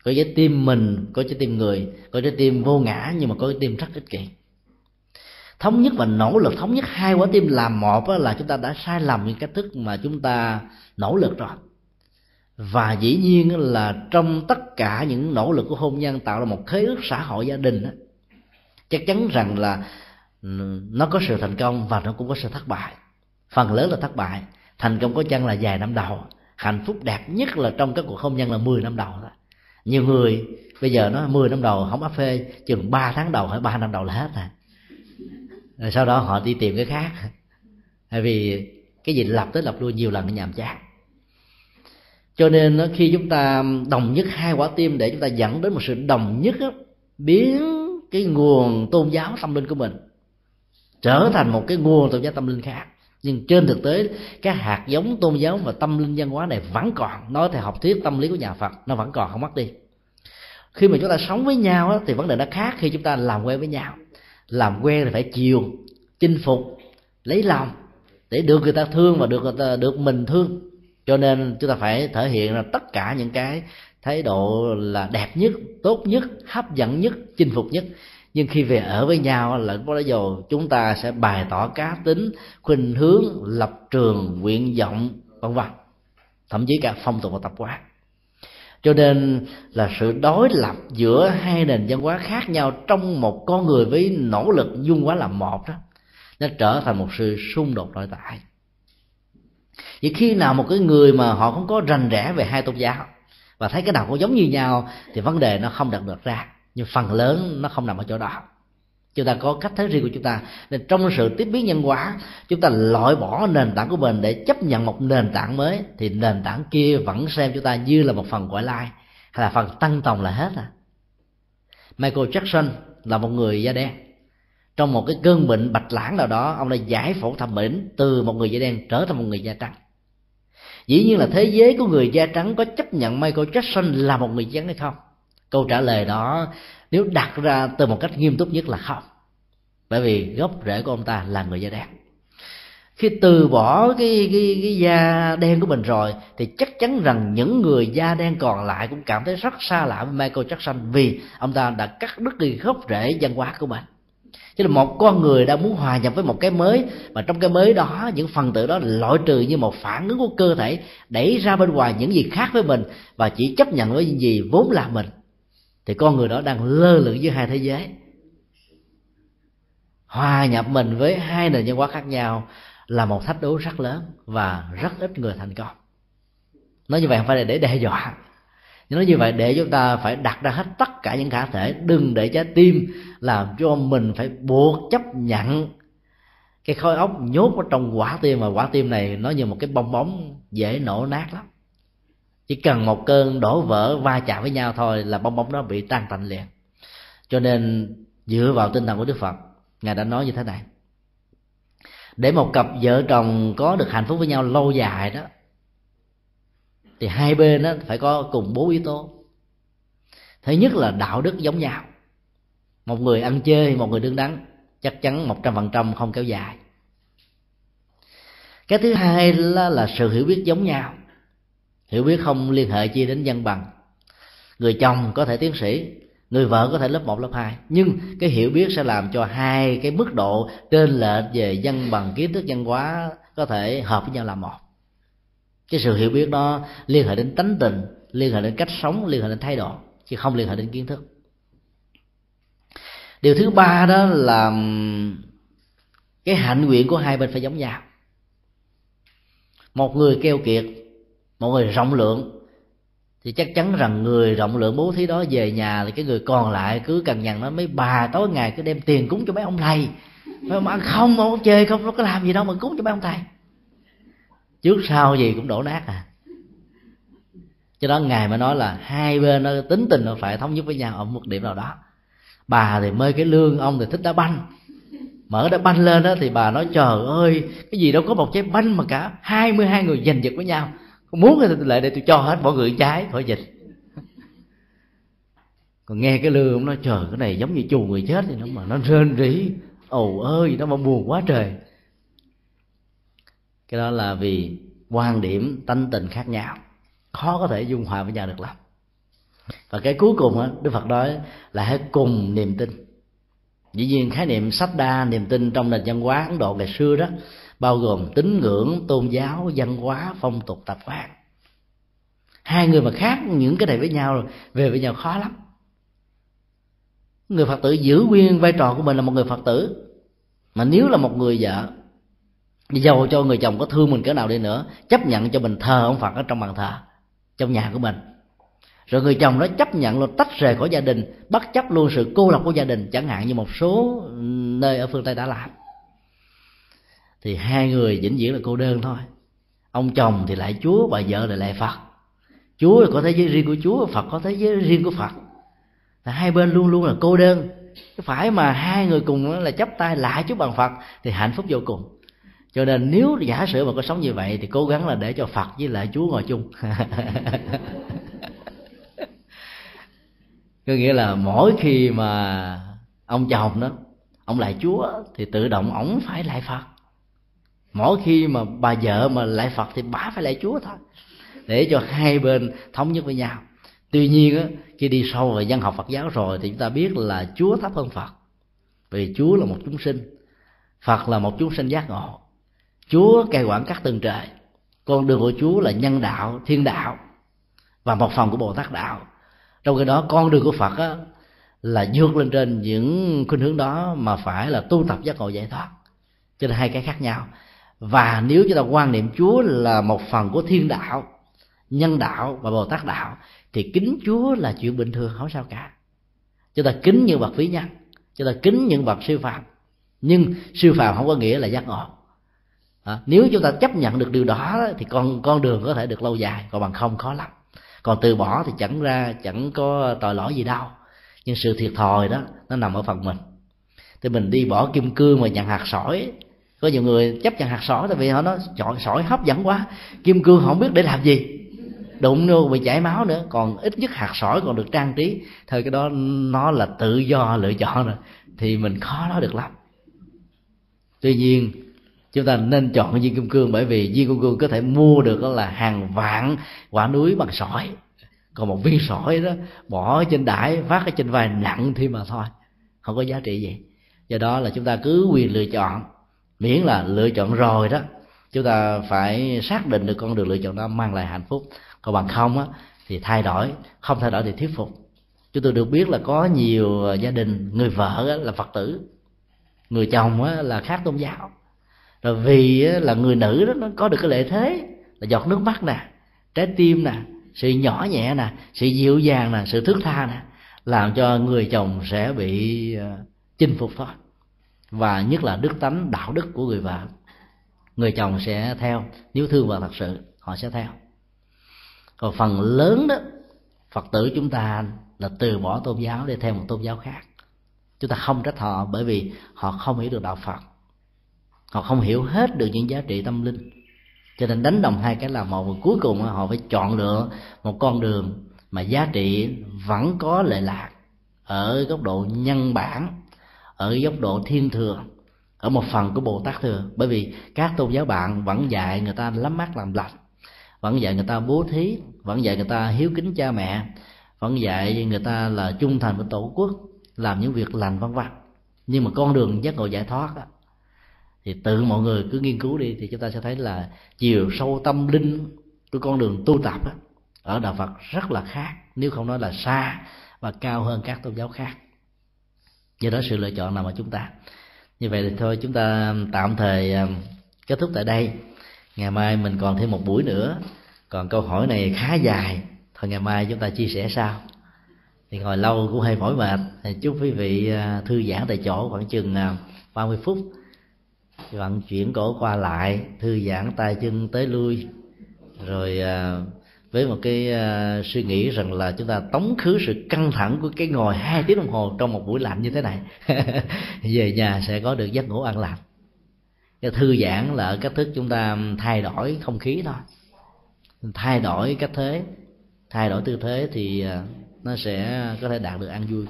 Có trái tim mình, có trái tim người. Có trái tim vô ngã, nhưng mà có trái tim rất ích kỷ. Thống nhất và nỗ lực thống nhất hai quả tim làm một là chúng ta đã sai lầm những cách thức mà chúng ta nỗ lực rồi và dĩ nhiên là trong tất cả những nỗ lực của hôn nhân tạo ra một khế ước xã hội gia đình chắc chắn rằng là nó có sự thành công và nó cũng có sự thất bại. Phần lớn là thất bại. Thành công có chăng là vài năm đầu. Hạnh phúc đẹp nhất là trong các cuộc hôn nhân là 10 năm đầu đó nhiều người, bây giờ nó 10 năm đầu không áp phê, chừng 3 tháng đầu hay 3 năm đầu là hết rồi. Rồi sau đó họ đi tìm cái khác. Tại vì cái gì lặp tới lặp lui nhiều lần nó nhàm chán cho nên khi chúng ta đồng nhất hai quả tim để chúng ta dẫn đến một sự đồng nhất đó, biến cái nguồn tôn giáo tâm linh của mình trở thành một cái nguồn tôn giáo tâm linh khác. Nhưng trên thực tế các hạt giống tôn giáo và tâm linh văn hóa này vẫn còn. Nói theo học thuyết tâm lý của nhà phật nó vẫn còn không mất đi. Khi mà chúng ta sống với nhau thì vấn đề nó khác khi chúng ta làm quen với nhau. Làm quen thì phải chiều chinh phục lấy lòng để được người ta thương và được người ta, được mình thương cho nên chúng ta phải thể hiện ra tất cả những cái thái độ là đẹp nhất, tốt nhất, hấp dẫn nhất, chinh phục nhất. Nhưng khi về ở với nhau là có lẽ dù chúng ta sẽ bày tỏ cá tính, khuynh hướng, lập trường, nguyện vọng, vân vân. Thậm chí cả phong tục và tập quán. Cho nên là sự đối lập giữa hai nền văn hóa khác nhau trong một con người với nỗ lực dung hóa làm một đó, nó trở thành một sự xung đột nội tại vì khi nào một cái người mà họ không có rành rẽ về hai tôn giáo và thấy cái nào cũng giống như nhau, thì vấn đề nó không đặt được ra. Nhưng phần lớn nó không nằm ở chỗ đó. Chúng ta có cách thấy riêng của chúng ta. Nên trong sự tiếp biến nhân hóa chúng ta loại bỏ nền tảng của mình để chấp nhận một nền tảng mới, thì nền tảng kia vẫn xem chúng ta như là một phần ngoại lai, hay là phần tăng tòng là hết à. Michael Jackson là một người da đen. Trong một cái cơn bệnh bạch lãng nào đó, ông đã giải phẫu thẩm mỹ từ một người da đen trở thành một người da trắng dĩ nhiên là thế giới của người da trắng có chấp nhận Michael Jackson là một người trắng hay không? Câu trả lời đó nếu đặt ra từ một cách nghiêm túc nhất là không. Bởi vì gốc rễ của ông ta là người da đen. Khi từ bỏ cái, cái cái da đen của mình rồi thì chắc chắn rằng những người da đen còn lại cũng cảm thấy rất xa lạ với Michael Jackson vì ông ta đã cắt đứt đi gốc rễ văn hóa của mình chứ là một con người đang muốn hòa nhập với một cái mới, mà trong cái mới đó, những phần tử đó loại trừ như một phản ứng của cơ thể, đẩy ra bên ngoài những gì khác với mình và chỉ chấp nhận với những gì vốn là mình. Thì con người đó đang lơ lửng giữa hai thế giới. Hòa nhập mình với hai nền văn hóa khác nhau là một thách đố rất lớn và rất ít người thành công. Nói như vậy không phải là để đe dọa nhưng nói như vậy để chúng ta phải đặt ra hết tất cả những khả thể đừng để trái tim làm cho mình phải buộc chấp nhận cái khối óc nhốt ở trong quả tim mà quả tim này nó như một cái bong bóng dễ nổ nát lắm. Chỉ cần một cơn đổ vỡ va chạm với nhau thôi là bong bóng đó bị tan tành liền. Cho nên dựa vào tinh thần của đức phật ngài đã nói như thế này. Để một cặp vợ chồng có được hạnh phúc với nhau lâu dài đó thì hai bên đó phải có cùng bốn yếu tố. Thứ nhất là đạo đức giống nhau. Một người ăn chơi một người đứng đắn. Chắc chắn một trăm phần trăm không kéo dài. Cái thứ hai là, là sự hiểu biết giống nhau. Hiểu biết không liên hệ chi đến văn bằng. Người chồng có thể tiến sĩ người vợ có thể lớp 1, lớp 2 nhưng cái hiểu biết sẽ làm cho hai cái mức độ trên lệch về văn bằng kiến thức văn hóa có thể hợp với nhau là một cái sự hiểu biết đó liên hệ đến tánh tình, liên hệ đến cách sống, liên hệ đến thái độ, chứ không liên hệ đến kiến thức. Điều thứ ba đó là cái hạnh nguyện của hai bên phải giống nhau. Một người keo kiệt, một người rộng lượng, thì chắc chắn rằng người rộng lượng bố thí đó về nhà thì cái người còn lại cứ cằn nhằn nó mấy bà, tối ngày cứ đem tiền cúng cho mấy ông thầy, mấy ông ăn không ông chơi không, nó có làm gì đâu mà cúng cho mấy ông thầy trước sau gì cũng đổ nát à. Cho đó ngài mới nói là hai bên nó tính tình nó phải thống nhất với nhau ở một điểm nào đó. Bà thì mê cái lương, ông thì thích đá banh. Mở đá banh lên đó thì bà nói, trời ơi, cái gì đâu có một trái banh mà cả hai mươi hai người giành giật với nhau. Muốn thì lại để tôi cho hết mọi người trái khỏi dịch còn nghe cái lương ông nói, trời, cái này giống như chù người chết thì nó mà, nó rên rỉ. Ồ ơi, nó mà buồn quá trời cái đó là vì quan điểm tánh tình khác nhau. Khó có thể dung hòa với nhau được lắm. Và cái cuối cùng á, đức phật nói là hãy cùng niềm tin. Dĩ nhiên khái niệm sách đa niềm tin trong nền văn hóa ấn độ ngày xưa đó, bao gồm tín ngưỡng, tôn giáo, văn hóa, phong tục, tập quán. Hai người mà khác những cái này với nhau, về với nhau khó lắm. Người phật tử giữ nguyên vai trò của mình là một người phật tử, mà nếu là một người vợ dầu cho người chồng có thương mình cỡ nào đi nữa, chấp nhận cho mình thờ ông phật ở trong bàn thờ, trong nhà của mình. Rồi người chồng đó chấp nhận luôn tách rời khỏi gia đình, bất chấp luôn sự cô lập của gia đình, chẳng hạn như một số nơi ở phương tây đã làm. Thì hai người vĩnh viễn là cô đơn thôi. Ông chồng thì lại chúa, bà vợ lại lại phật. Chúa có thế giới riêng của chúa, phật có thế giới riêng của phật. Là hai bên luôn luôn là cô đơn. Phải mà hai người cùng là chấp tay lại chúa bằng phật thì hạnh phúc vô cùng cho nên nếu giả sử mà có sống như vậy thì cố gắng là để cho phật với lại chúa ngồi chung. Có nghĩa là mỗi khi mà ông chồng đó, ông lại chúa thì tự động ổng phải lại phật. Mỗi khi mà bà vợ mà lại phật thì bà phải lại chúa thôi. Để cho hai bên thống nhất với nhau. Tuy nhiên á, khi đi sâu về văn học phật giáo rồi thì chúng ta biết là chúa thấp hơn phật. Vì chúa là một chúng sinh, phật là một chúng sinh giác ngộ chúa cai quản các tầng trời. Con đường của chúa là nhân đạo thiên đạo và một phần của bồ tát đạo. Trong cái đó con đường của phật á, là vượt lên trên những khuynh hướng đó mà phải là tu tập giác ngộ giải thoát. Cho nên hai cái khác nhau. Và nếu chúng ta quan niệm chúa là một phần của thiên đạo nhân đạo và bồ tát đạo thì kính chúa là chuyện bình thường không sao cả. Chúng ta kính những bậc vĩ nhân chúng ta kính những bậc siêu phàm nhưng siêu phàm không có nghĩa là giác ngộ à, nếu chúng ta chấp nhận được điều đó thì con con đường có thể được lâu dài còn bằng không khó lắm. Còn từ bỏ thì chẳng ra chẳng có tội lỗi gì đâu. Nhưng sự thiệt thòi đó nó nằm ở phần mình. Thì mình đi bỏ kim cương mà nhận hạt sỏi. Có nhiều người chấp nhận hạt sỏi tại vì họ nói chọn sỏi hấp dẫn quá. Kim cương không biết để làm gì. Đụng vô bị chảy máu nữa. Còn ít nhất hạt sỏi còn được trang trí. Thôi cái đó nó là tự do lựa chọn rồi. Thì mình khó nói được lắm. Tuy nhiên chúng ta nên chọn viên kim cương bởi vì viên kim cương có thể mua được là hàng vạn quả núi bằng sỏi. Còn một viên sỏi đó, bỏ trên đải phát ở trên vai nặng thì mà thôi, không có giá trị gì. Do đó là chúng ta cứ quyền lựa chọn. Miễn là lựa chọn rồi đó, chúng ta phải xác định được con đường lựa chọn đó mang lại hạnh phúc. Còn bằng không á, thì thay đổi, không thay đổi thì thuyết phục. Chúng tôi được biết là có nhiều gia đình, người vợ là phật tử, người chồng là khác tôn giáo rồi vì là người nữ đó, nó có được cái lợi thế, là giọt nước mắt nè, trái tim nè, sự nhỏ nhẹ nè, sự dịu dàng nè, sự thước tha nè, làm cho người chồng sẽ bị ờ, chinh phục thôi. Và nhất là đức tánh, đạo đức của người vợ, người chồng sẽ theo, nếu thương vợ thật sự, họ sẽ theo. Còn phần lớn đó, phật tử chúng ta là từ bỏ tôn giáo để theo một tôn giáo khác. Chúng ta không trách họ bởi vì họ không hiểu được đạo phật họ không hiểu hết được những giá trị tâm linh. Cho nên đánh đồng hai cái là một và cuối cùng họ phải chọn lựa một con đường mà giá trị vẫn có lệ lạc ở góc độ nhân bản ở góc độ thiên thừa ở một phần của bồ tát thừa. Bởi vì các tôn giáo bạn vẫn dạy người ta lắm mắt làm lành vẫn dạy người ta bố thí vẫn dạy người ta hiếu kính cha mẹ vẫn dạy người ta là trung thành với tổ quốc làm những việc lành vân vân. Nhưng mà con đường giác ngộ giải thoát đó, thì tự mọi người cứ nghiên cứu đi thì chúng ta sẽ thấy là chiều sâu tâm linh của con đường tu tập đó, ở đạo Phật rất là khác nếu không nói là xa và cao hơn các tôn giáo khác. Do đó sự lựa chọn nằm ở chúng ta. Như vậy thì thôi chúng ta tạm thời à, kết thúc tại đây. Ngày mai mình còn thêm một buổi nữa. Còn câu hỏi này khá dài. Thôi ngày mai chúng ta chia sẻ sau. Thì ngồi lâu cũng hơi mỏi mệt. Thì chúc quý vị à, thư giãn tại chỗ khoảng chừng à, 30 phút vận chuyển cổ qua lại, thư giãn tay chân tới lui. Rồi à, với một cái à, suy nghĩ rằng là chúng ta tống khứ sự căng thẳng của cái ngồi hai tiếng đồng hồ trong một buổi lạnh như thế này, về nhà sẽ có được giấc ngủ an lành. Cái thư giãn là ở cách thức chúng ta thay đổi không khí thôi. Thay đổi cách thế, thay đổi tư thế thì à, nó sẽ có thể đạt được an vui.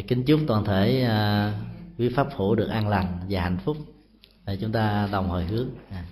Kính chúc toàn thể à, quý pháp hữu được an lành và hạnh phúc để chúng ta đồng hồi hướng. À.